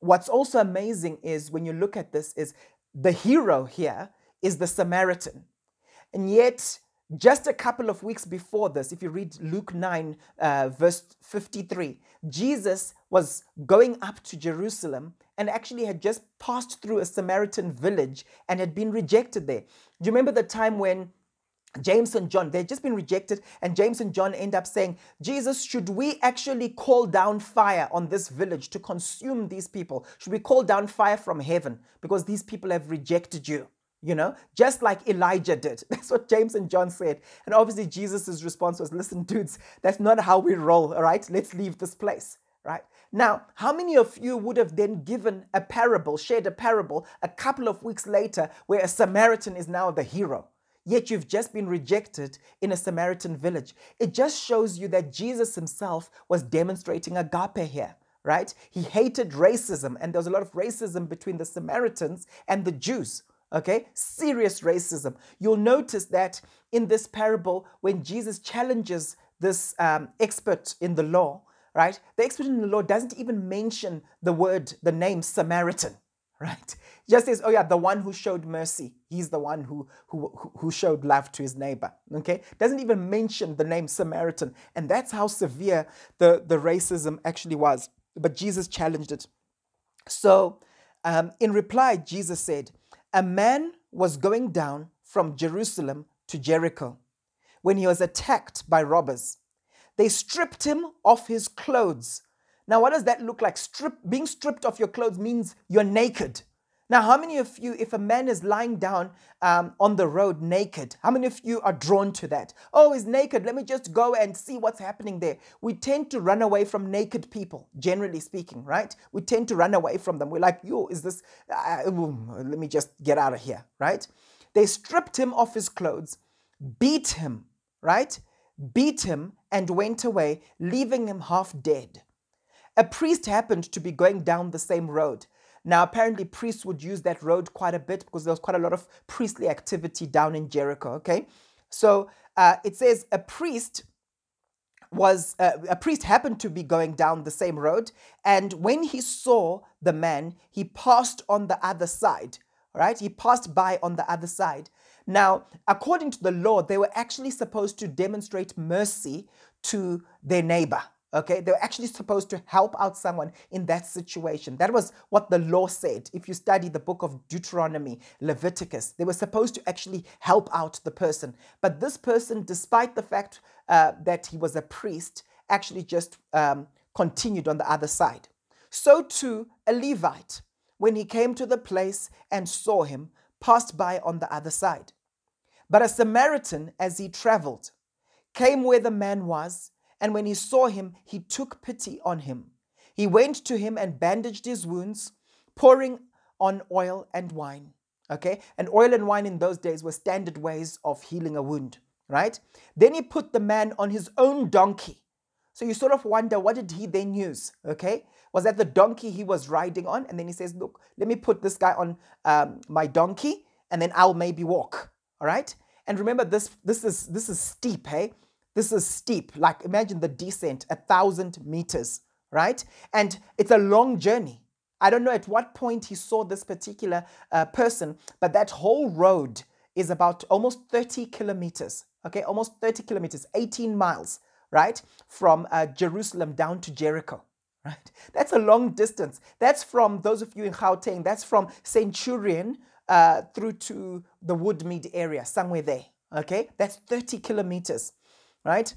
What's also amazing is when you look at this, is the hero here is the Samaritan. And yet, just a couple of weeks before this, if you read Luke 9, uh, verse 53, Jesus was going up to Jerusalem and actually had just passed through a Samaritan village and had been rejected there. Do you remember the time when James and John, they had just been rejected, and James and John end up saying, Jesus, should we actually call down fire on this village to consume these people? Should we call down fire from heaven because these people have rejected you? You know, just like Elijah did. That's what James and John said. And obviously, Jesus' response was, listen, dudes, that's not how we roll, all right? Let's leave this place, right? Now, how many of you would have then given a parable, shared a parable a couple of weeks later where a Samaritan is now the hero? Yet you've just been rejected in a Samaritan village. It just shows you that Jesus himself was demonstrating agape here right? He hated racism, and there was a lot of racism between the Samaritans and the Jews okay? Serious racism. You'll notice that in this parable, when Jesus challenges this um, expert in the law, right? The expert in the law doesn't even mention the word, the name Samaritan, right? Just says, oh yeah, the one who showed mercy. He's the one who, who, who showed love to his neighbor, okay? Doesn't even mention the name Samaritan. And that's how severe the, the racism actually was. But Jesus challenged it. So um, in reply, Jesus said, a man was going down from Jerusalem to Jericho when he was attacked by robbers. They stripped him of his clothes. Now, what does that look like? Strip, being stripped of your clothes means you're naked. Now, how many of you, if a man is lying down um, on the road naked, how many of you are drawn to that? Oh, he's naked. Let me just go and see what's happening there. We tend to run away from naked people, generally speaking, right? We tend to run away from them. We're like, yo, is this, uh, let me just get out of here, right? They stripped him of his clothes, beat him, right? Beat him and went away, leaving him half dead. A priest happened to be going down the same road now, apparently, priests would use that road quite a bit because there was quite a lot of priestly activity down in Jericho. Okay, so uh, it says a priest was uh, a priest happened to be going down the same road, and when he saw the man, he passed on the other side. Right, he passed by on the other side. Now, according to the law, they were actually supposed to demonstrate mercy to their neighbor Okay, they were actually supposed to help out someone in that situation. That was what the law said. If you study the book of Deuteronomy, Leviticus, they were supposed to actually help out the person. But this person, despite the fact uh, that he was a priest, actually just um, continued on the other side. So too, a Levite, when he came to the place and saw him, passed by on the other side. But a Samaritan, as he traveled, came where the man was and when he saw him, he took pity on him. He went to him and bandaged his wounds, pouring on oil and wine. Okay? And oil and wine in those days were standard ways of healing a wound, right? Then he put the man on his own donkey. So you sort of wonder, what did he then use? Okay? Was that the donkey he was riding on? And then he says, Look, let me put this guy on um, my donkey and then I'll maybe walk. All right? And remember, this, this, is, this is steep, hey? This is steep. Like imagine the descent, a thousand meters, right? And it's a long journey. I don't know at what point he saw this particular uh, person, but that whole road is about almost 30 kilometers, okay? Almost 30 kilometers, 18 miles, right? From uh, Jerusalem down to Jericho, right? That's a long distance. That's from those of you in Gauteng, that's from Centurion uh, through to the Woodmead area, somewhere there, okay? That's 30 kilometers right?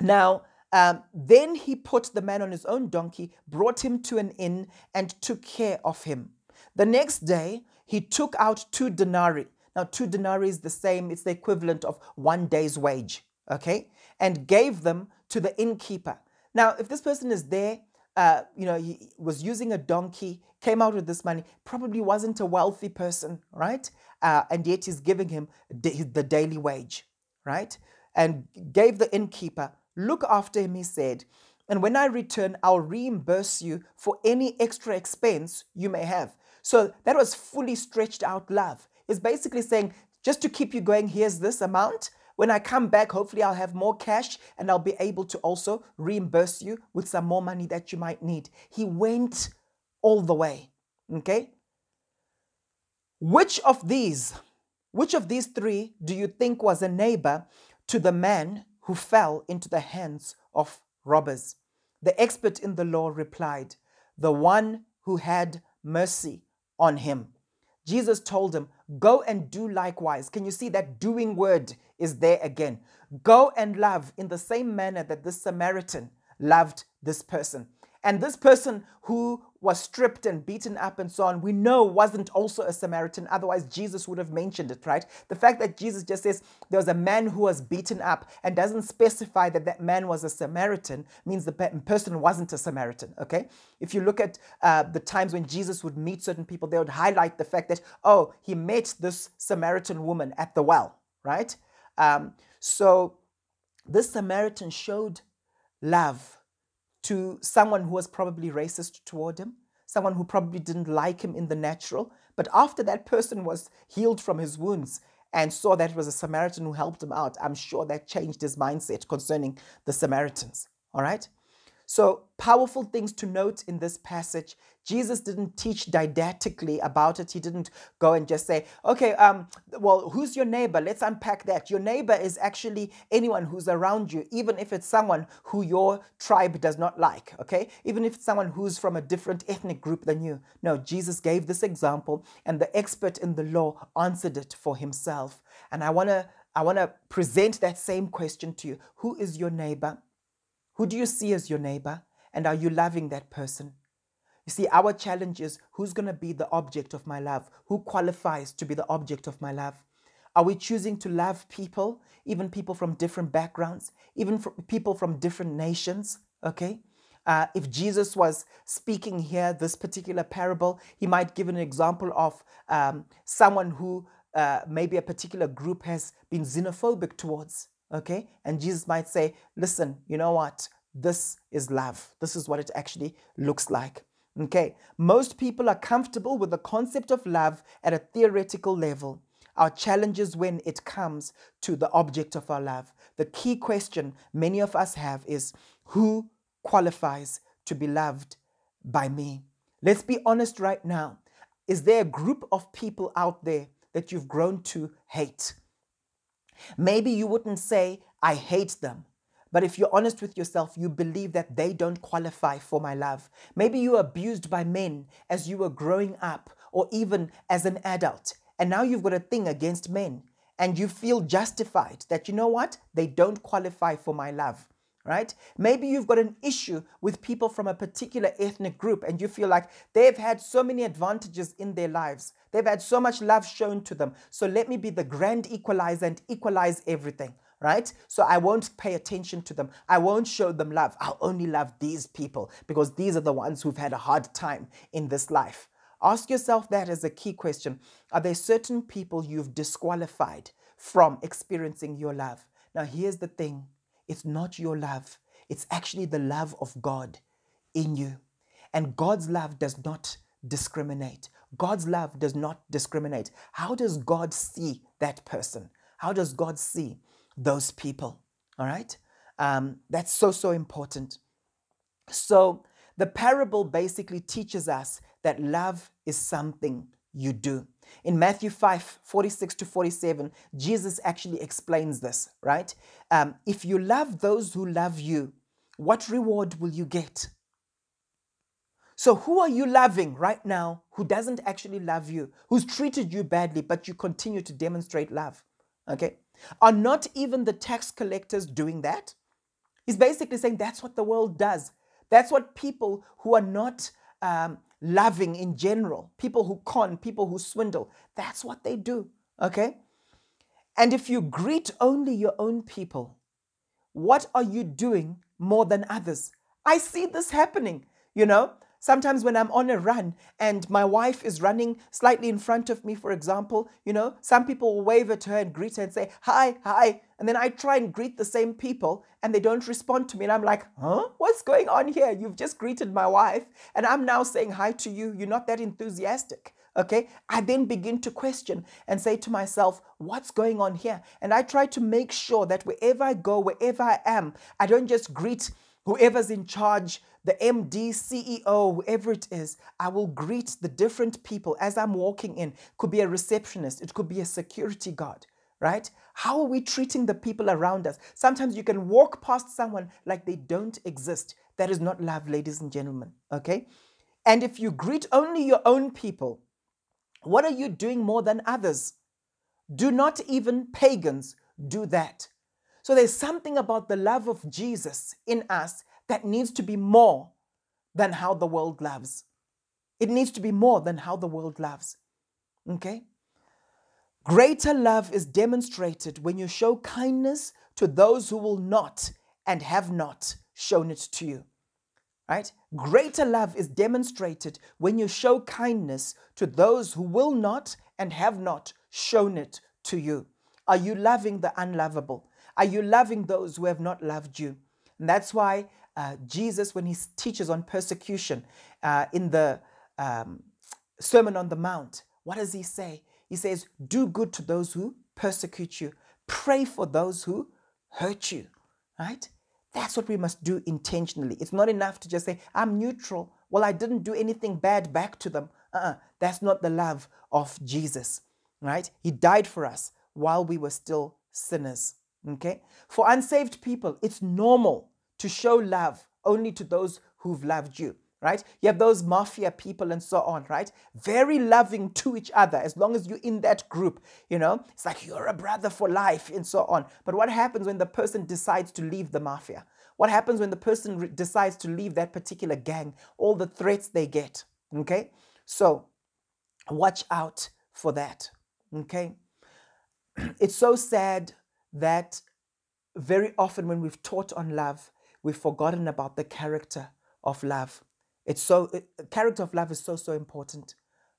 Now, um, then he put the man on his own donkey, brought him to an inn, and took care of him. The next day, he took out two denarii. Now, two denarii is the same, it's the equivalent of one day's wage, okay? And gave them to the innkeeper. Now, if this person is there, uh, you know, he was using a donkey, came out with this money, probably wasn't a wealthy person, right? Uh, and yet he's giving him the daily wage, right? And gave the innkeeper, Look after him, he said, and when I return, I'll reimburse you for any extra expense you may have. So that was fully stretched out love. It's basically saying, just to keep you going, here's this amount. When I come back, hopefully I'll have more cash and I'll be able to also reimburse you with some more money that you might need. He went all the way. Okay? Which of these, which of these three do you think was a neighbor to the man who fell into the hands of robbers. The expert in the law replied, The one who had mercy on him. Jesus told him, Go and do likewise. Can you see that doing word is there again? Go and love in the same manner that this Samaritan loved this person. And this person who was stripped and beaten up and so on, we know wasn't also a Samaritan. Otherwise, Jesus would have mentioned it, right? The fact that Jesus just says there was a man who was beaten up and doesn't specify that that man was a Samaritan means the person wasn't a Samaritan, okay? If you look at uh, the times when Jesus would meet certain people, they would highlight the fact that, oh, he met this Samaritan woman at the well, right? Um, so this Samaritan showed love to someone who was probably racist toward him, someone who probably didn't like him in the natural. But after that person was healed from his wounds and saw that it was a Samaritan who helped him out, I'm sure that changed his mindset concerning the Samaritans. All right? So, powerful things to note in this passage. Jesus didn't teach didactically about it. He didn't go and just say, okay, um, well, who's your neighbor? Let's unpack that. Your neighbor is actually anyone who's around you, even if it's someone who your tribe does not like, okay? Even if it's someone who's from a different ethnic group than you. No, Jesus gave this example, and the expert in the law answered it for himself. And I wanna I wanna present that same question to you. Who is your neighbor? Who do you see as your neighbor? And are you loving that person? You see, our challenge is who's going to be the object of my love? Who qualifies to be the object of my love? Are we choosing to love people, even people from different backgrounds, even people from different nations? Okay? Uh, if Jesus was speaking here, this particular parable, he might give an example of um, someone who uh, maybe a particular group has been xenophobic towards. Okay? And Jesus might say, listen, you know what? This is love. This is what it actually looks like. Okay? Most people are comfortable with the concept of love at a theoretical level. Our challenge is when it comes to the object of our love. The key question many of us have is who qualifies to be loved by me? Let's be honest right now. Is there a group of people out there that you've grown to hate? Maybe you wouldn't say, I hate them, But if you're honest with yourself, you believe that they don't qualify for my love. Maybe you were abused by men as you were growing up or even as an adult. And now you've got a thing against men and you feel justified that, you know what? They don't qualify for my love right? Maybe you've got an issue with people from a particular ethnic group and you feel like they've had so many advantages in their lives. They've had so much love shown to them. So let me be the grand equalizer and equalize everything, right? So I won't pay attention to them. I won't show them love. I'll only love these people because these are the ones who've had a hard time in this life. Ask yourself that as a key question. Are there certain people you've disqualified from experiencing your love? Now, here's the thing it's not your love, it's actually the love of God in you. And God's love does not discriminate. God's love does not discriminate. How does God see that person? How does God see those people? All right? Um, that's so, so important. So, the parable basically teaches us that love is something you do. In Matthew 5 46 to 47, Jesus actually explains this, right? Um, if you love those who love you, what reward will you get? So, who are you loving right now who doesn't actually love you, who's treated you badly, but you continue to demonstrate love? Okay? Are not even the tax collectors doing that? He's basically saying that's what the world does. That's what people who are not um, loving in general, people who con, people who swindle. That's what they do, okay? And if you greet only your own people, what are you doing more than others? I see this happening, you know? Sometimes when I'm on a run and my wife is running slightly in front of me, for example, you know, some people will wave at her and greet her and say, Hi, hi. And then I try and greet the same people and they don't respond to me. And I'm like, Huh? What's going on here? You've just greeted my wife and I'm now saying hi to you. You're not that enthusiastic. Okay. I then begin to question and say to myself, What's going on here? And I try to make sure that wherever I go, wherever I am, I don't just greet whoever's in charge the MD, CEO, whoever it is, I will greet the different people as I'm walking in. Could be a receptionist, it could be a security guard, right? How are we treating the people around us? Sometimes you can walk past someone like they don't exist. That is not love, ladies and gentlemen, okay? And if you greet only your own people, what are you doing more than others? Do not even pagans do that. So there's something about the love of Jesus in us that needs to be more than how the world loves. It needs to be more than how the world loves. Okay? Greater love is demonstrated when you show kindness to those who will not and have not shown it to you. Right? Greater love is demonstrated when you show kindness to those who will not and have not shown it to you. Are you loving the unlovable? Are you loving those who have not loved you? And that's why uh, Jesus, when he teaches on persecution uh, in the um, Sermon on the Mount, what does he say? He says, Do good to those who persecute you, pray for those who hurt you, right? That's what we must do intentionally. It's not enough to just say, I'm neutral. Well, I didn't do anything bad back to them. Uh-uh. That's not the love of Jesus, right? He died for us while we were still sinners, okay? For unsaved people, it's normal to show love only to those who've loved you, right? You have those mafia people and so on, right? Very loving to each other as long as you're in that group, you know? It's like you're a brother for life and so on. But what happens when the person decides to leave the mafia? What happens when the person re- decides to leave that particular gang? All the threats they get, okay? So watch out for that, okay? It's so sad that very often when we've taught on love, we've forgotten about the character of love. It's so it, character of love is so so important.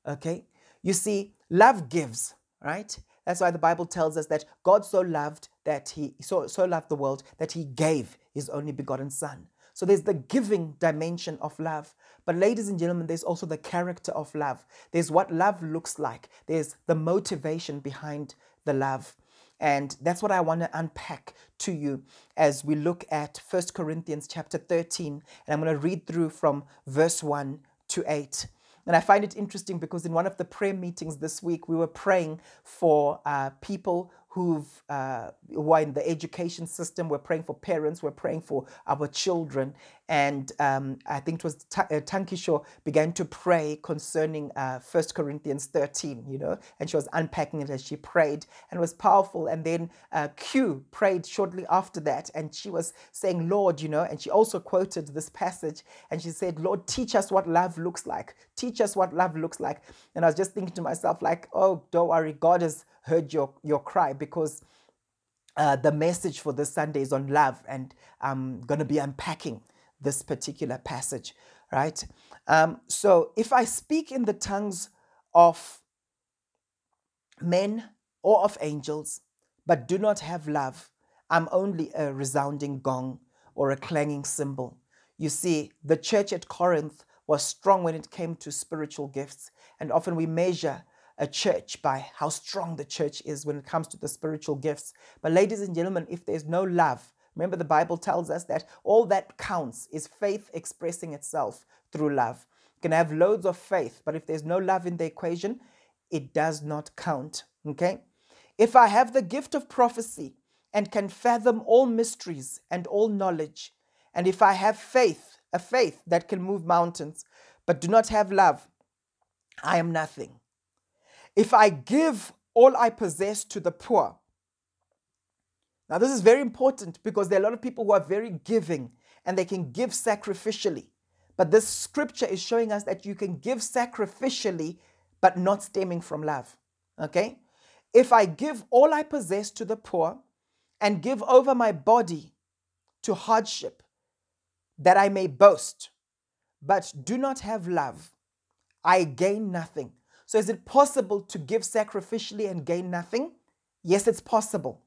Okay? You see, love gives, right? That's why the Bible tells us that God so loved that he so so loved the world that he gave his only begotten son. So there's the giving dimension of love. But ladies and gentlemen, there's also the character of love. There's what love looks like. There's the motivation behind the love. And that's what I want to unpack to you as we look at 1 Corinthians chapter 13. And I'm going to read through from verse 1 to 8. And I find it interesting because in one of the prayer meetings this week, we were praying for uh, people who've uh, who are in the education system. We're praying for parents. We're praying for our children. And um, I think it was Ta- uh, began to pray concerning uh, 1 Corinthians 13, you know, and she was unpacking it as she prayed, and it was powerful. And then uh, Q prayed shortly after that, and she was saying, Lord, you know, and she also quoted this passage, and she said, Lord, teach us what love looks like. Teach us what love looks like. And I was just thinking to myself, like, oh, don't worry, God has heard your, your cry because uh, the message for this Sunday is on love, and I'm going to be unpacking this particular passage, right? Um, so if I speak in the tongues of men or of angels, but do not have love, I'm only a resounding gong or a clanging cymbal. You see, the church at Corinth was strong when it came to spiritual gifts, and often we measure a church by how strong the church is when it comes to the spiritual gifts. But, ladies and gentlemen, if there's no love, remember the Bible tells us that all that counts is faith expressing itself through love. You can have loads of faith, but if there's no love in the equation, it does not count. Okay? If I have the gift of prophecy and can fathom all mysteries and all knowledge, and if I have faith, a faith that can move mountains, but do not have love, I am nothing. If I give all I possess to the poor, now this is very important because there are a lot of people who are very giving and they can give sacrificially. But this scripture is showing us that you can give sacrificially but not stemming from love. Okay? If I give all I possess to the poor and give over my body to hardship, that I may boast, but do not have love, I gain nothing. So, is it possible to give sacrificially and gain nothing? Yes, it's possible,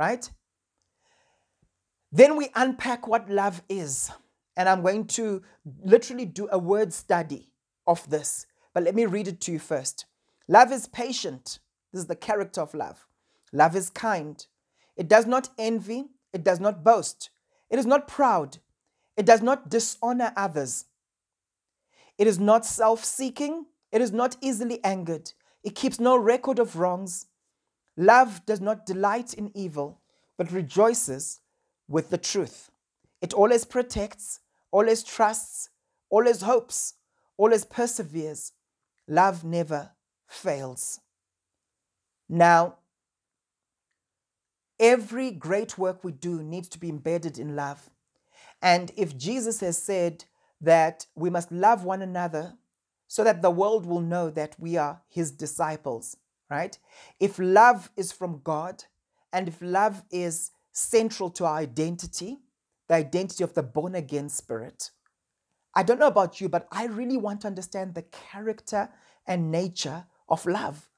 right? Then we unpack what love is. And I'm going to literally do a word study of this. But let me read it to you first. Love is patient. This is the character of love. Love is kind. It does not envy. It does not boast. It is not proud. It does not dishonor others. It is not self seeking. It is not easily angered. It keeps no record of wrongs. Love does not delight in evil, but rejoices with the truth. It always protects, always trusts, always hopes, always perseveres. Love never fails. Now, every great work we do needs to be embedded in love. And if Jesus has said that we must love one another so that the world will know that we are his disciples, right? If love is from God and if love is central to our identity, the identity of the born again spirit, I don't know about you, but I really want to understand the character and nature of love.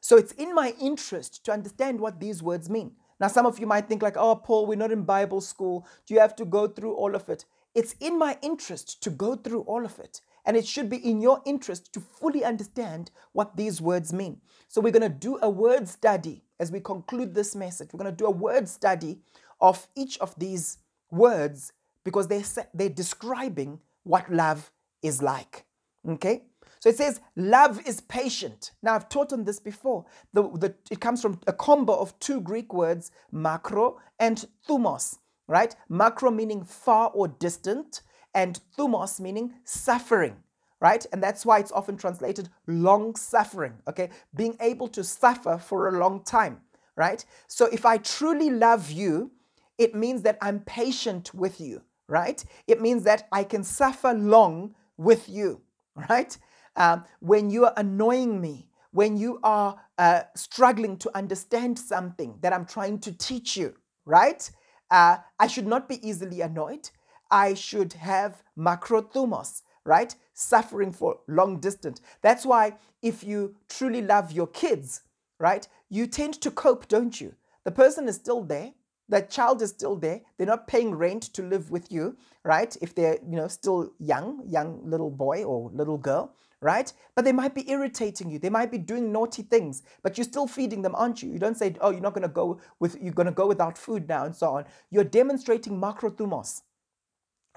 So it's in my interest to understand what these words mean. Now, some of you might think, like, oh, Paul, we're not in Bible school. Do you have to go through all of it? It's in my interest to go through all of it. And it should be in your interest to fully understand what these words mean. So, we're going to do a word study as we conclude this message. We're going to do a word study of each of these words because they're, they're describing what love is like. Okay? So it says, love is patient. Now, I've taught on this before. The, the, it comes from a combo of two Greek words, macro and thumos, right? Macro meaning far or distant, and thumos meaning suffering, right? And that's why it's often translated long suffering, okay? Being able to suffer for a long time, right? So if I truly love you, it means that I'm patient with you, right? It means that I can suffer long with you, right? Um, when you are annoying me, when you are uh, struggling to understand something that I'm trying to teach you, right? Uh, I should not be easily annoyed. I should have macrothumos, right? Suffering for long distance. That's why if you truly love your kids, right, you tend to cope, don't you? The person is still there. The child is still there. They're not paying rent to live with you, right? If they're, you know, still young, young little boy or little girl, right? But they might be irritating you. They might be doing naughty things, but you're still feeding them, aren't you? You don't say, oh, you're not going to go with, you're going to go without food now and so on. You're demonstrating macrothumos,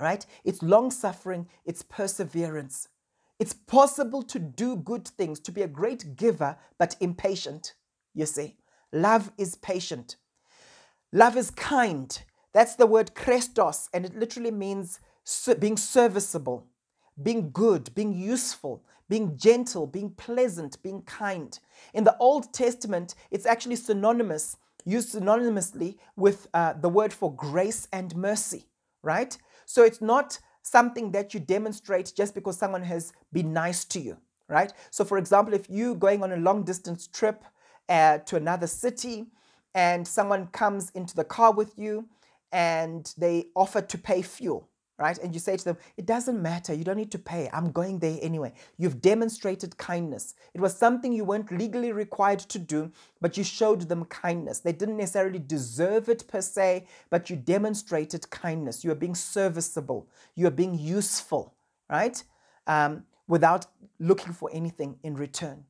right? It's long suffering, it's perseverance. It's possible to do good things, to be a great giver, but impatient, you see. Love is patient. Love is kind. That's the word krestos, and it literally means being serviceable, being good, being useful, being gentle, being pleasant, being kind. In the Old Testament, it's actually synonymous, used synonymously with uh, the word for grace and mercy, right? So it's not something that you demonstrate just because someone has been nice to you, right? So, for example, if you're going on a long distance trip uh, to another city and someone comes into the car with you and they offer to pay fuel, right? And you say to them, it doesn't matter. You don't need to pay. I'm going there anyway. You've demonstrated kindness. It was something you weren't legally required to do, but you showed them kindness. They didn't necessarily deserve it per se, but you demonstrated kindness. You are being serviceable. You are being useful, right? Um, without looking for anything in return.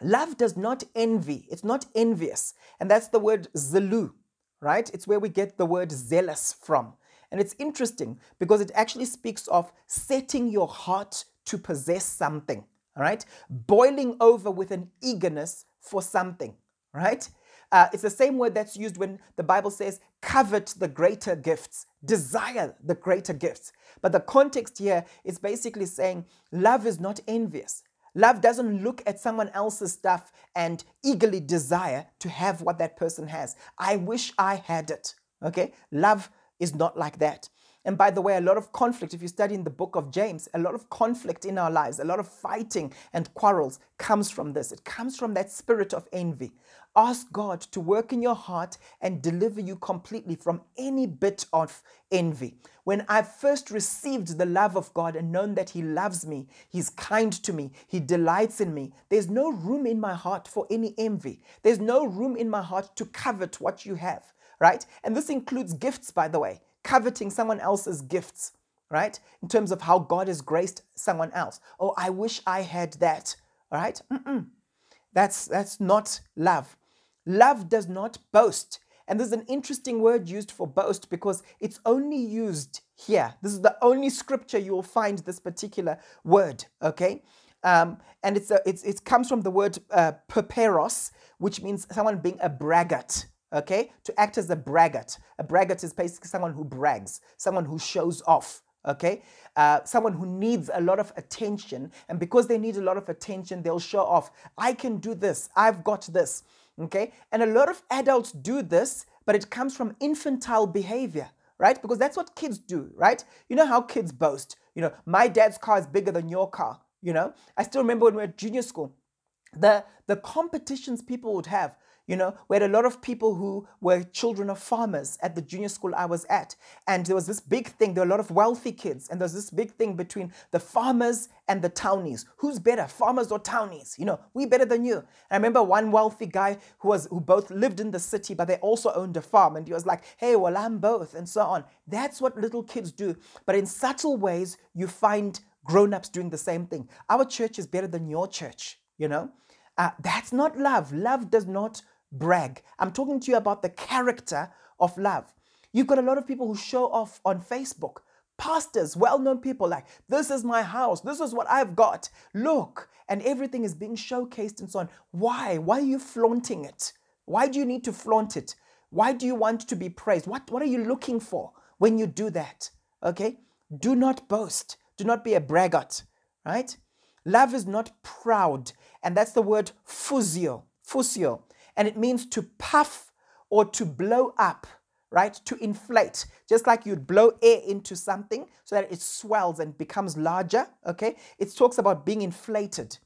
Love does not envy. It's not envious. And that's the word zelu, right? It's where we get the word zealous from. And it's interesting because it actually speaks of setting your heart to possess something, all right? Boiling over with an eagerness for something, right? Uh, it's the same word that's used when the Bible says, covet the greater gifts, desire the greater gifts. But the context here is basically saying, love is not envious. Love doesn't look at someone else's stuff and eagerly desire to have what that person has. I wish I had it. Okay? Love is not like that. And by the way, a lot of conflict, if you study in the book of James, a lot of conflict in our lives, a lot of fighting and quarrels comes from this. It comes from that spirit of envy. Ask God to work in your heart and deliver you completely from any bit of envy. When I first received the love of God and known that He loves me, He's kind to me, He delights in me, there's no room in my heart for any envy. There's no room in my heart to covet what you have right? And this includes gifts, by the way, coveting someone else's gifts, right? In terms of how God has graced someone else. Oh, I wish I had that, all right? Mm-mm. That's, that's not love. Love does not boast. And there's an interesting word used for boast because it's only used here. This is the only scripture you will find this particular word, okay? Um, and it's a, it's, it comes from the word uh, perperos, which means someone being a braggart, okay? To act as a braggart. A braggart is basically someone who brags, someone who shows off, okay? Uh, someone who needs a lot of attention. And because they need a lot of attention, they'll show off. I can do this. I've got this, okay? And a lot of adults do this, but it comes from infantile behavior, right? Because that's what kids do, right? You know how kids boast. You know, my dad's car is bigger than your car, you know? I still remember when we were at junior school, the, the competitions people would have you know, we had a lot of people who were children of farmers at the junior school I was at. And there was this big thing, there were a lot of wealthy kids, and there was this big thing between the farmers and the townies. Who's better, farmers or townies? You know, we better than you. And I remember one wealthy guy who was who both lived in the city, but they also owned a farm. And he was like, hey, well, I'm both, and so on. That's what little kids do. But in subtle ways, you find grown-ups doing the same thing. Our church is better than your church, you know? Uh, that's not love. Love does not brag. I'm talking to you about the character of love. You've got a lot of people who show off on Facebook. Pastors, well known people, like, this is my house, this is what I've got. Look, and everything is being showcased and so on. Why? Why are you flaunting it? Why do you need to flaunt it? Why do you want to be praised? What, what are you looking for when you do that? Okay? Do not boast. Do not be a braggart, right? Love is not proud. And that's the word fusio. Fusio and it means to puff or to blow up, right? To inflate, just like you'd blow air into something so that it swells and becomes larger, okay? It talks about being inflated.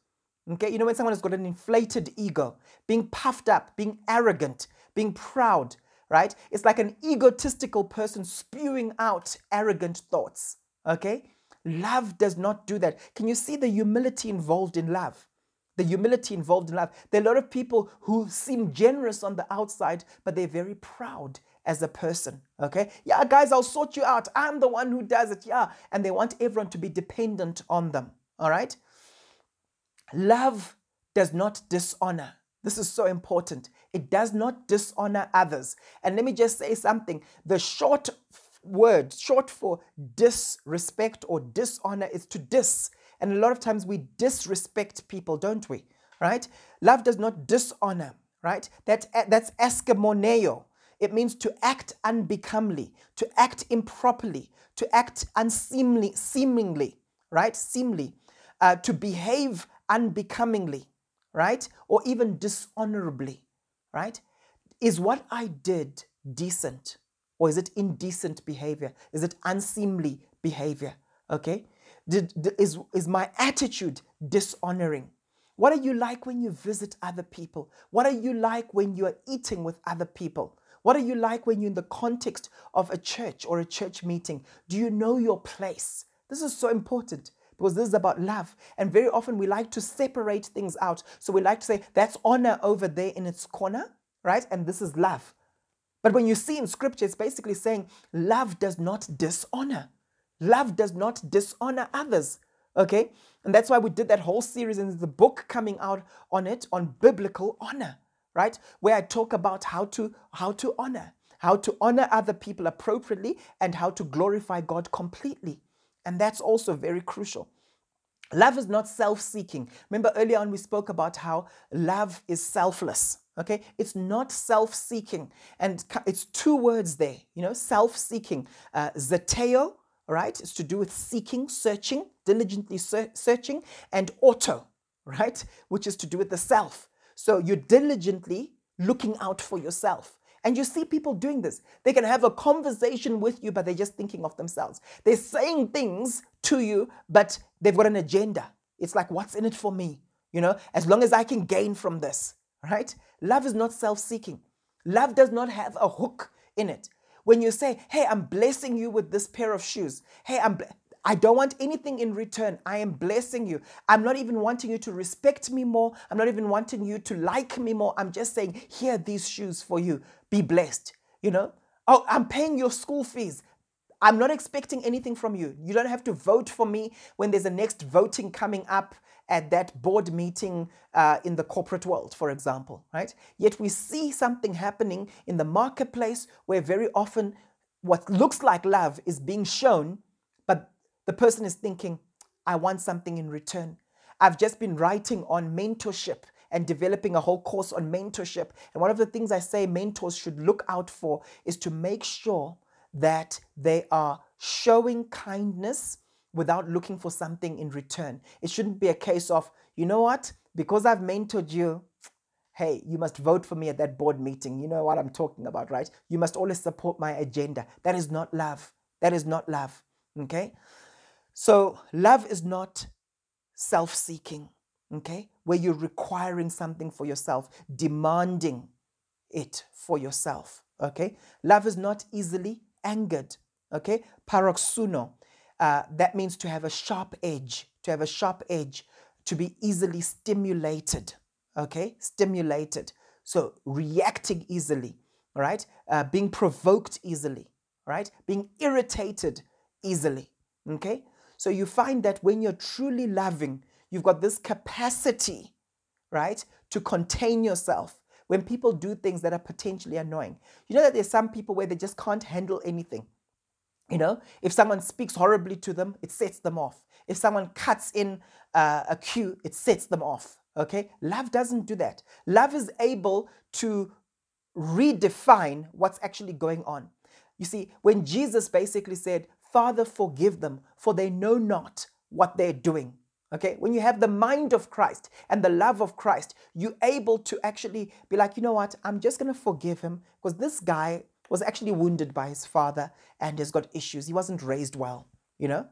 Okay, you know when someone has got an inflated ego, being puffed up, being arrogant, being proud, right? It's like an egotistical person spewing out arrogant thoughts. Okay? Love does not do that. Can you see the humility involved in love? The humility involved in life. There are a lot of people who seem generous on the outside, but they're very proud as a person. Okay? Yeah, guys, I'll sort you out. I'm the one who does it. Yeah. And they want everyone to be dependent on them. All right? Love does not dishonor. This is so important. It does not dishonor others. And let me just say something. The short word, short for disrespect or dishonor, is to dis. And a lot of times we disrespect people, don't we? Right? Love does not dishonor. right? That, that's eskamoneo. It means to act unbecomely, to act improperly, to act unseemly, seemingly, right? Seemly, uh, to behave unbecomingly, right? Or even dishonorably, right? Is what I did decent? Or is it indecent behavior? Is it unseemly behavior? Okay? Did, is, is my attitude dishonoring? What are you like when you visit other people? What are you like when you are eating with other people? What are you like when you're in the context of a church or a church meeting? Do you know your place? This is so important because this is about love. And very often we like to separate things out. So we like to say, that's honor over there in its corner, right? And this is love. But when you see in scripture, it's basically saying love does not dishonor. Love does not dishonor others. Okay? And that's why we did that whole series and the book coming out on it on biblical honor, right? Where I talk about how to how to honor, how to honor other people appropriately and how to glorify God completely. And that's also very crucial. Love is not self-seeking. Remember earlier on we spoke about how love is selfless. Okay, it's not self seeking. And it's two words there, you know, self seeking. Uh, zeteo, right, it's to do with seeking, searching, diligently ser- searching, and auto, right, which is to do with the self. So you're diligently looking out for yourself. And you see people doing this. They can have a conversation with you, but they're just thinking of themselves. They're saying things to you, but they've got an agenda. It's like, what's in it for me? You know, as long as I can gain from this, right? Love is not self seeking. Love does not have a hook in it. When you say, hey, I'm blessing you with this pair of shoes, hey, I'm. I don't want anything in return. I am blessing you. I'm not even wanting you to respect me more. I'm not even wanting you to like me more. I'm just saying, here these shoes for you. Be blessed. You know? Oh, I'm paying your school fees. I'm not expecting anything from you. You don't have to vote for me when there's a next voting coming up at that board meeting uh, in the corporate world, for example, right? Yet we see something happening in the marketplace where very often what looks like love is being shown, but the person is thinking, I want something in return. I've just been writing on mentorship and developing a whole course on mentorship. And one of the things I say mentors should look out for is to make sure that they are showing kindness without looking for something in return. It shouldn't be a case of, you know what, because I've mentored you, hey, you must vote for me at that board meeting. You know what I'm talking about, right? You must always support my agenda. That is not love. That is not love. Okay? So, love is not self seeking, okay? Where you're requiring something for yourself, demanding it for yourself, okay? Love is not easily angered, okay? Paroxuno, uh, that means to have a sharp edge, to have a sharp edge, to be easily stimulated. Okay, stimulated. So reacting easily, right? Uh, being provoked easily, right? Being irritated easily. Okay, so you find that when you're truly loving, you've got this capacity, right, to contain yourself when people do things that are potentially annoying. You know that there's some people where they just can't handle anything. You know, if someone speaks horribly to them, it sets them off. If someone cuts in uh, a queue, it sets them off. Okay? Love doesn't do that. Love is able to redefine what's actually going on. You see, when Jesus basically said, Father, forgive them, for they know not what they're doing. Okay, when you have the mind of Christ and the love of Christ, you're able to actually be like, you know what, I'm just to forgive him because this guy was actually wounded by his father and has got issues. He wasn't raised well, you know?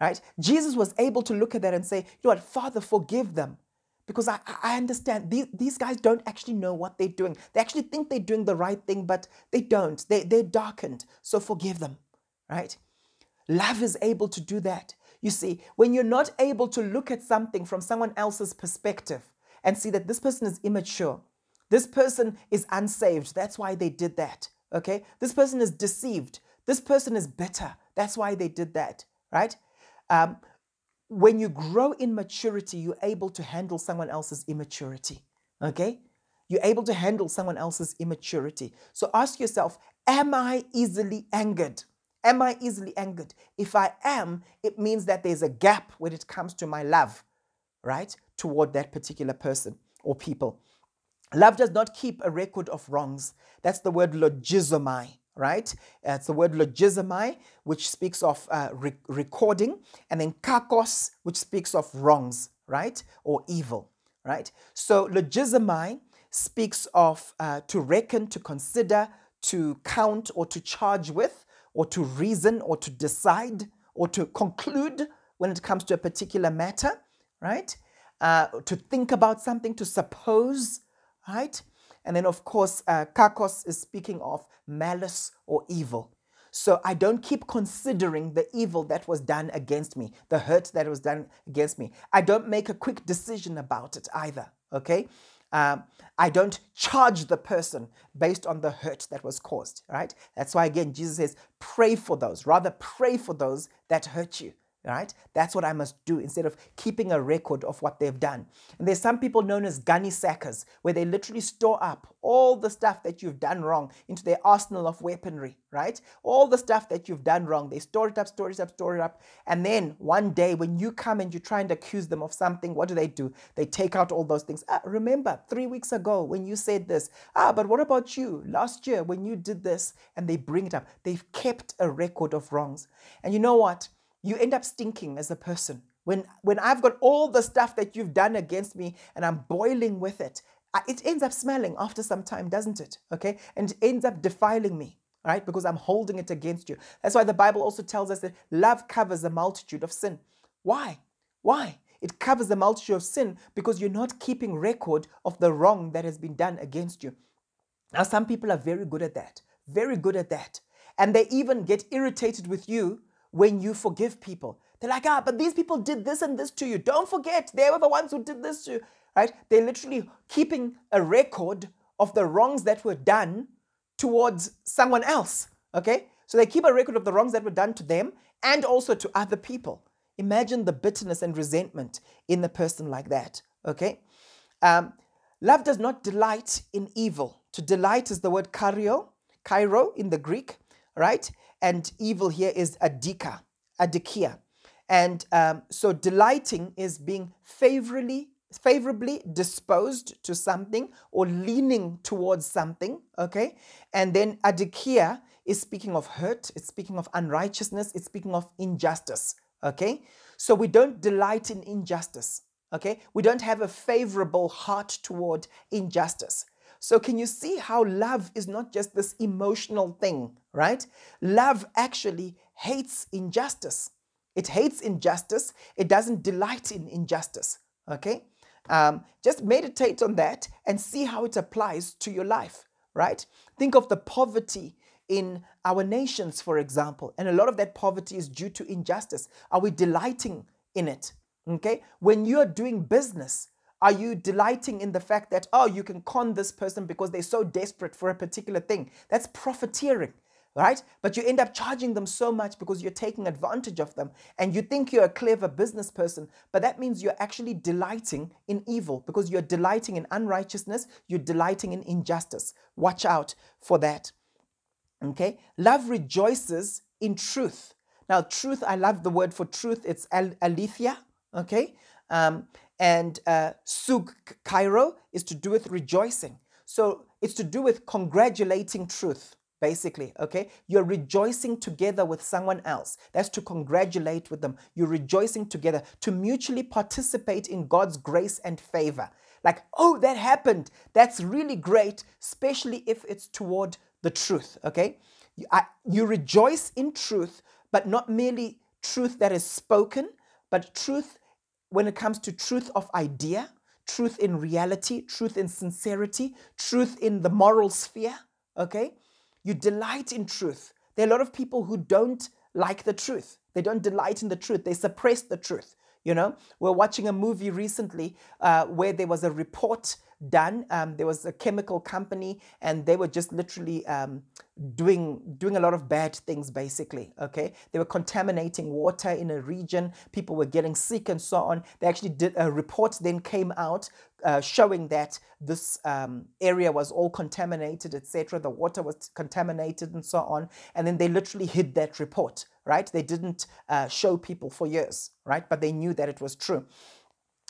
Right? Jesus was able to look at that and say, you know what, Father, forgive them. Because I, I understand these, these guys don't actually know what they're doing. They actually think they're doing the right thing, but they don't. They, they're darkened. So forgive them, right? Love is able to do that. You see, when you're not able to look at something from someone else's perspective and see that this person is immature, this person is unsaved, that's why they did that. Okay? This person is deceived. This person is bitter. That's why they did that, right? Um, when you grow in maturity, you're able to handle someone else's immaturity. Okay? You're able to handle someone else's immaturity. So ask yourself Am I easily angered? Am I easily angered? If I am, it means that there's a gap when it comes to my love, right? Toward that particular person or people. Love does not keep a record of wrongs. That's the word logizomai, right? It's the word logizomai, which speaks of uh, re- recording, and then kakos, which speaks of wrongs, right? Or evil, right? So logizomai speaks of uh, to reckon, to consider, to count, or to charge with, or to reason, or to decide, or to conclude when it comes to a particular matter, right? Uh, to think about something, to suppose, right? And then, of course, uh, kakos is speaking of malice or evil. So I don't keep considering the evil that was done against me, the hurt that was done against me. I don't make a quick decision about it either, okay? Um, I don't charge the person based on the hurt that was caused, right? That's why, again, Jesus says, pray for those. Rather, pray for those that hurt you right? That's what I must do instead of keeping a record of what they've done. And there's some people known as gunny sackers, where they literally store up all the stuff that you've done wrong into their arsenal of weaponry, right? All the stuff that you've done wrong, they store it up, store it up, store it up. And then one day when you come and you try and accuse them of something, what do they do? They take out all those things. Ah, remember, three weeks ago when you said this. Ah, but what about you last year when you did this? And they bring it up. They've kept a record of wrongs. And you know what? You end up stinking as a person. When, when I've got all the stuff that you've done against me and I'm boiling with it, it ends up smelling after some time, doesn't it? Okay? And it ends up defiling me, right? Because I'm holding it against you. That's why the Bible also tells us that love covers a multitude of sin. Why? Why? It covers the multitude of sin because you're not keeping record of the wrong that has been done against you. Now, some people are very good at that, very good at that. And they even get irritated with you when you forgive people. They're like, ah, but these people did this and this to you. Don't forget, they were the ones who did this to you, right? They're literally keeping a record of the wrongs that were done towards someone else, okay? So they keep a record of the wrongs that were done to them and also to other people. Imagine the bitterness and resentment in a person like that, okay? Um, love does not delight in evil. To delight is the word kairo, kairo in the Greek, right? And evil here is adika, adikia. And um, so delighting is being favorably favorably disposed to something or leaning towards something, okay? And then adikia is speaking of hurt, it's speaking of unrighteousness, it's speaking of injustice, okay? So we don't delight in injustice, okay? We don't have a favorable heart toward injustice. So, can you see how love is not just this emotional thing, right? Love actually hates injustice. It hates injustice, it doesn't delight in injustice, okay? Um, just meditate on that and see how it applies to your life, right? Think of the poverty in our nations, for example, and a lot of that poverty is due to injustice. Are we delighting in it? Okay? When you're doing business, are you delighting in the fact that, oh, you can con this person because they're so desperate for a particular thing? That's profiteering, right? But you end up charging them so much because you're taking advantage of them and you think you're a clever business person, but that means you're actually delighting in evil because you're delighting in unrighteousness, you're delighting in injustice. Watch out for that. Okay? Love rejoices in truth. Now, truth, I love the word for truth, it's aletheia. Okay? Um, and uh, sug kairo is to do with rejoicing. So it's to do with congratulating truth, basically. Okay, you're rejoicing together with someone else. That's to congratulate with them. You're rejoicing together to mutually participate in God's grace and favor. Like, oh, that happened. That's really great, especially if it's toward the truth. Okay, you, I, you rejoice in truth, but not merely truth that is spoken, but truth when it comes to truth of idea, truth in reality, truth in sincerity, truth in the moral sphere, okay? You delight in truth. There are a lot of people who don't like the truth. They don't delight in the truth. They suppress the truth. You know, we're watching a movie recently uh, where there was a report done. Um, there was a chemical company, and they were just literally um, doing doing a lot of bad things. Basically, okay, they were contaminating water in a region. People were getting sick and so on. They actually did a report. Then came out uh, showing that this um, area was all contaminated, etc. The water was contaminated and so on. And then they literally hid that report. Right? They didn't uh, show people for years. Right? But they knew that it was true.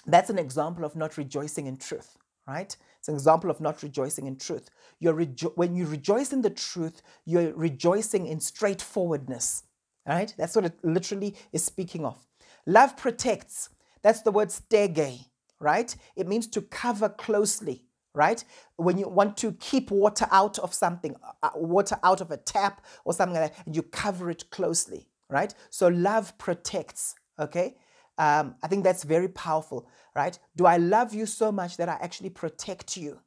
That's an example of not rejoicing in truth right? It's an example of not rejoicing in truth. You're rejo- when you rejoice in the truth, you're rejoicing in straightforwardness, right? That's what it literally is speaking of. Love protects. That's the word stege, right? It means to cover closely, right? When you want to keep water out of something, uh, water out of a tap or something like that, you cover it closely, right? So love protects, okay? Um, I think that's very powerful, right? Do I love you so much that I actually protect you,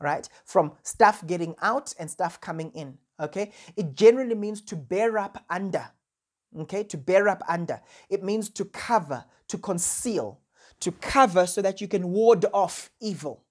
right? From stuff getting out and stuff coming in, okay? It generally means to bear up under, okay? To bear up under. It means to cover, to conceal, to cover so that you can ward off evil.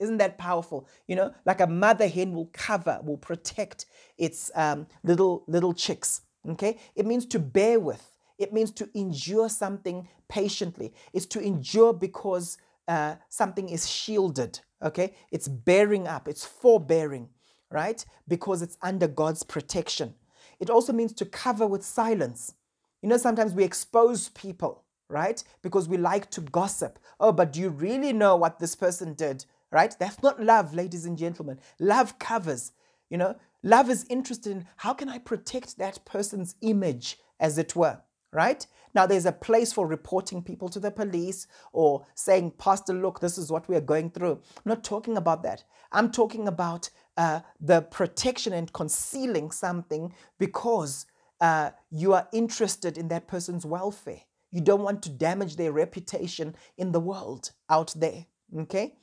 Isn't that powerful? You know, like a mother hen will cover, will protect its um, little little chicks. Okay, it means to bear with. It means to endure something patiently. It's to endure because uh, something is shielded. Okay, it's bearing up. It's forbearing, right? Because it's under God's protection. It also means to cover with silence. You know, sometimes we expose people, right? Because we like to gossip. Oh, but do you really know what this person did? Right? That's not love, ladies and gentlemen. Love covers. You know, love is interested in how can I protect that person's image, as it were right? Now, there's a place for reporting people to the police or saying, Pastor, look, this is what we are going through. I'm not talking about that. I'm talking about uh, the protection and concealing something because uh, you are interested in that person's welfare. You don't want to damage their reputation in the world out there, okay?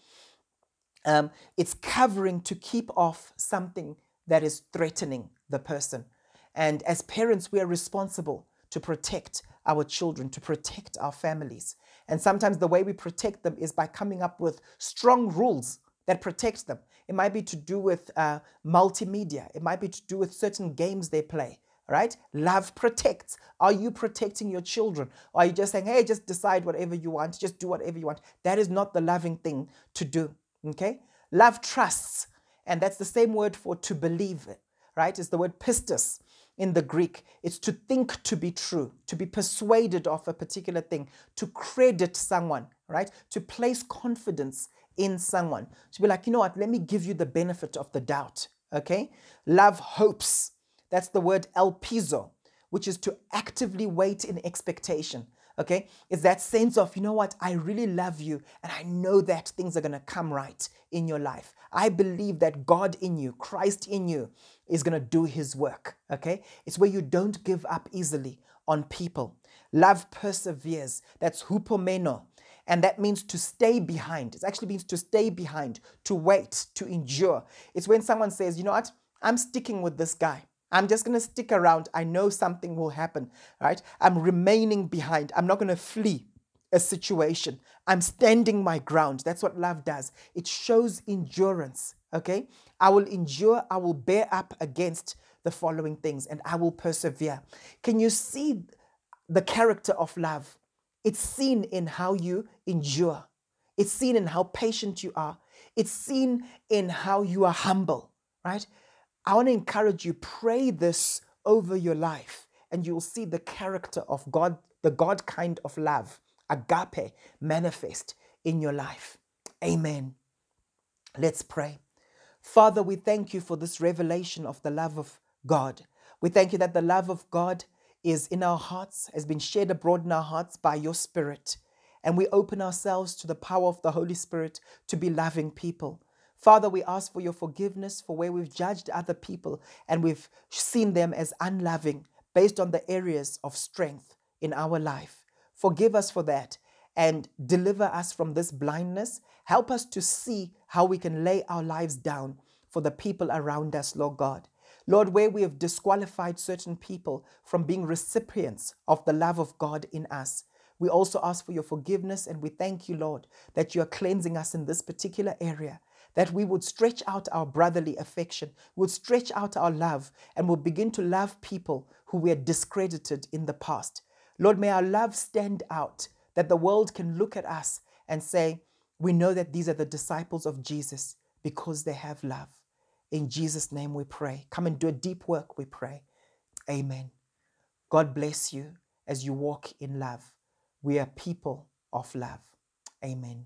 Um, it's covering to keep off something that is threatening the person. And as parents, we are responsible to protect our children, to protect our families. And sometimes the way we protect them is by coming up with strong rules that protect them. It might be to do with uh, multimedia, it might be to do with certain games they play. Right? Love protects. Are you protecting your children? Or are you just saying, hey, just decide whatever you want, just do whatever you want? That is not the loving thing to do. Okay? Love trusts. And that's the same word for to believe, right? It's the word pistis in the Greek. It's to think to be true, to be persuaded of a particular thing, to credit someone, right? To place confidence in someone. To be like, you know what, let me give you the benefit of the doubt, okay? Love hopes. That's the word elpizo, which is to actively wait in expectation. Okay, it's that sense of, you know what, I really love you and I know that things are gonna come right in your life. I believe that God in you, Christ in you, is going to do his work. Okay? It's where you don't give up easily on people. Love perseveres. That's hupomeno. And that means to stay behind. It actually means to stay behind, to wait, to endure. It's when someone says, you know what? I'm sticking with this guy. I'm just going to stick around. I know something will happen, right? I'm remaining behind. I'm not going to flee a situation. I'm standing my ground. That's what love does. It shows endurance. Okay? I will endure, I will bear up against the following things, and I will persevere. Can you see the character of love? It's seen in how you endure, it's seen in how patient you are, it's seen in how you are humble, right? I want to encourage you, pray this over your life, and you'll see the character of God, the God kind of love agape manifest in your life. Amen. Let's pray. Father, we thank you for this revelation of the love of God. We thank you that the love of God is in our hearts, has been shed abroad in our hearts by your Spirit. And we open ourselves to the power of the Holy Spirit to be loving people. Father, we ask for your forgiveness for where we've judged other people and we've seen them as unloving based on the areas of strength in our life. Forgive us for that and deliver us from this blindness. Help us to see how we can lay our lives down for the people around us, Lord God. Lord, where we have disqualified certain people from being recipients of the love of God in us, we also ask for your forgiveness and we thank you, Lord, that you are cleansing us in this particular area. That we would stretch out our brotherly affection, would stretch out our love, and would begin to love people who were discredited in the past. Lord, may our love stand out, that the world can look at us and say, We know that these are the disciples of Jesus because they have love. In Jesus' name we pray. Come and do a deep work, we pray. Amen. God bless you as you walk in love. We are people of love. Amen.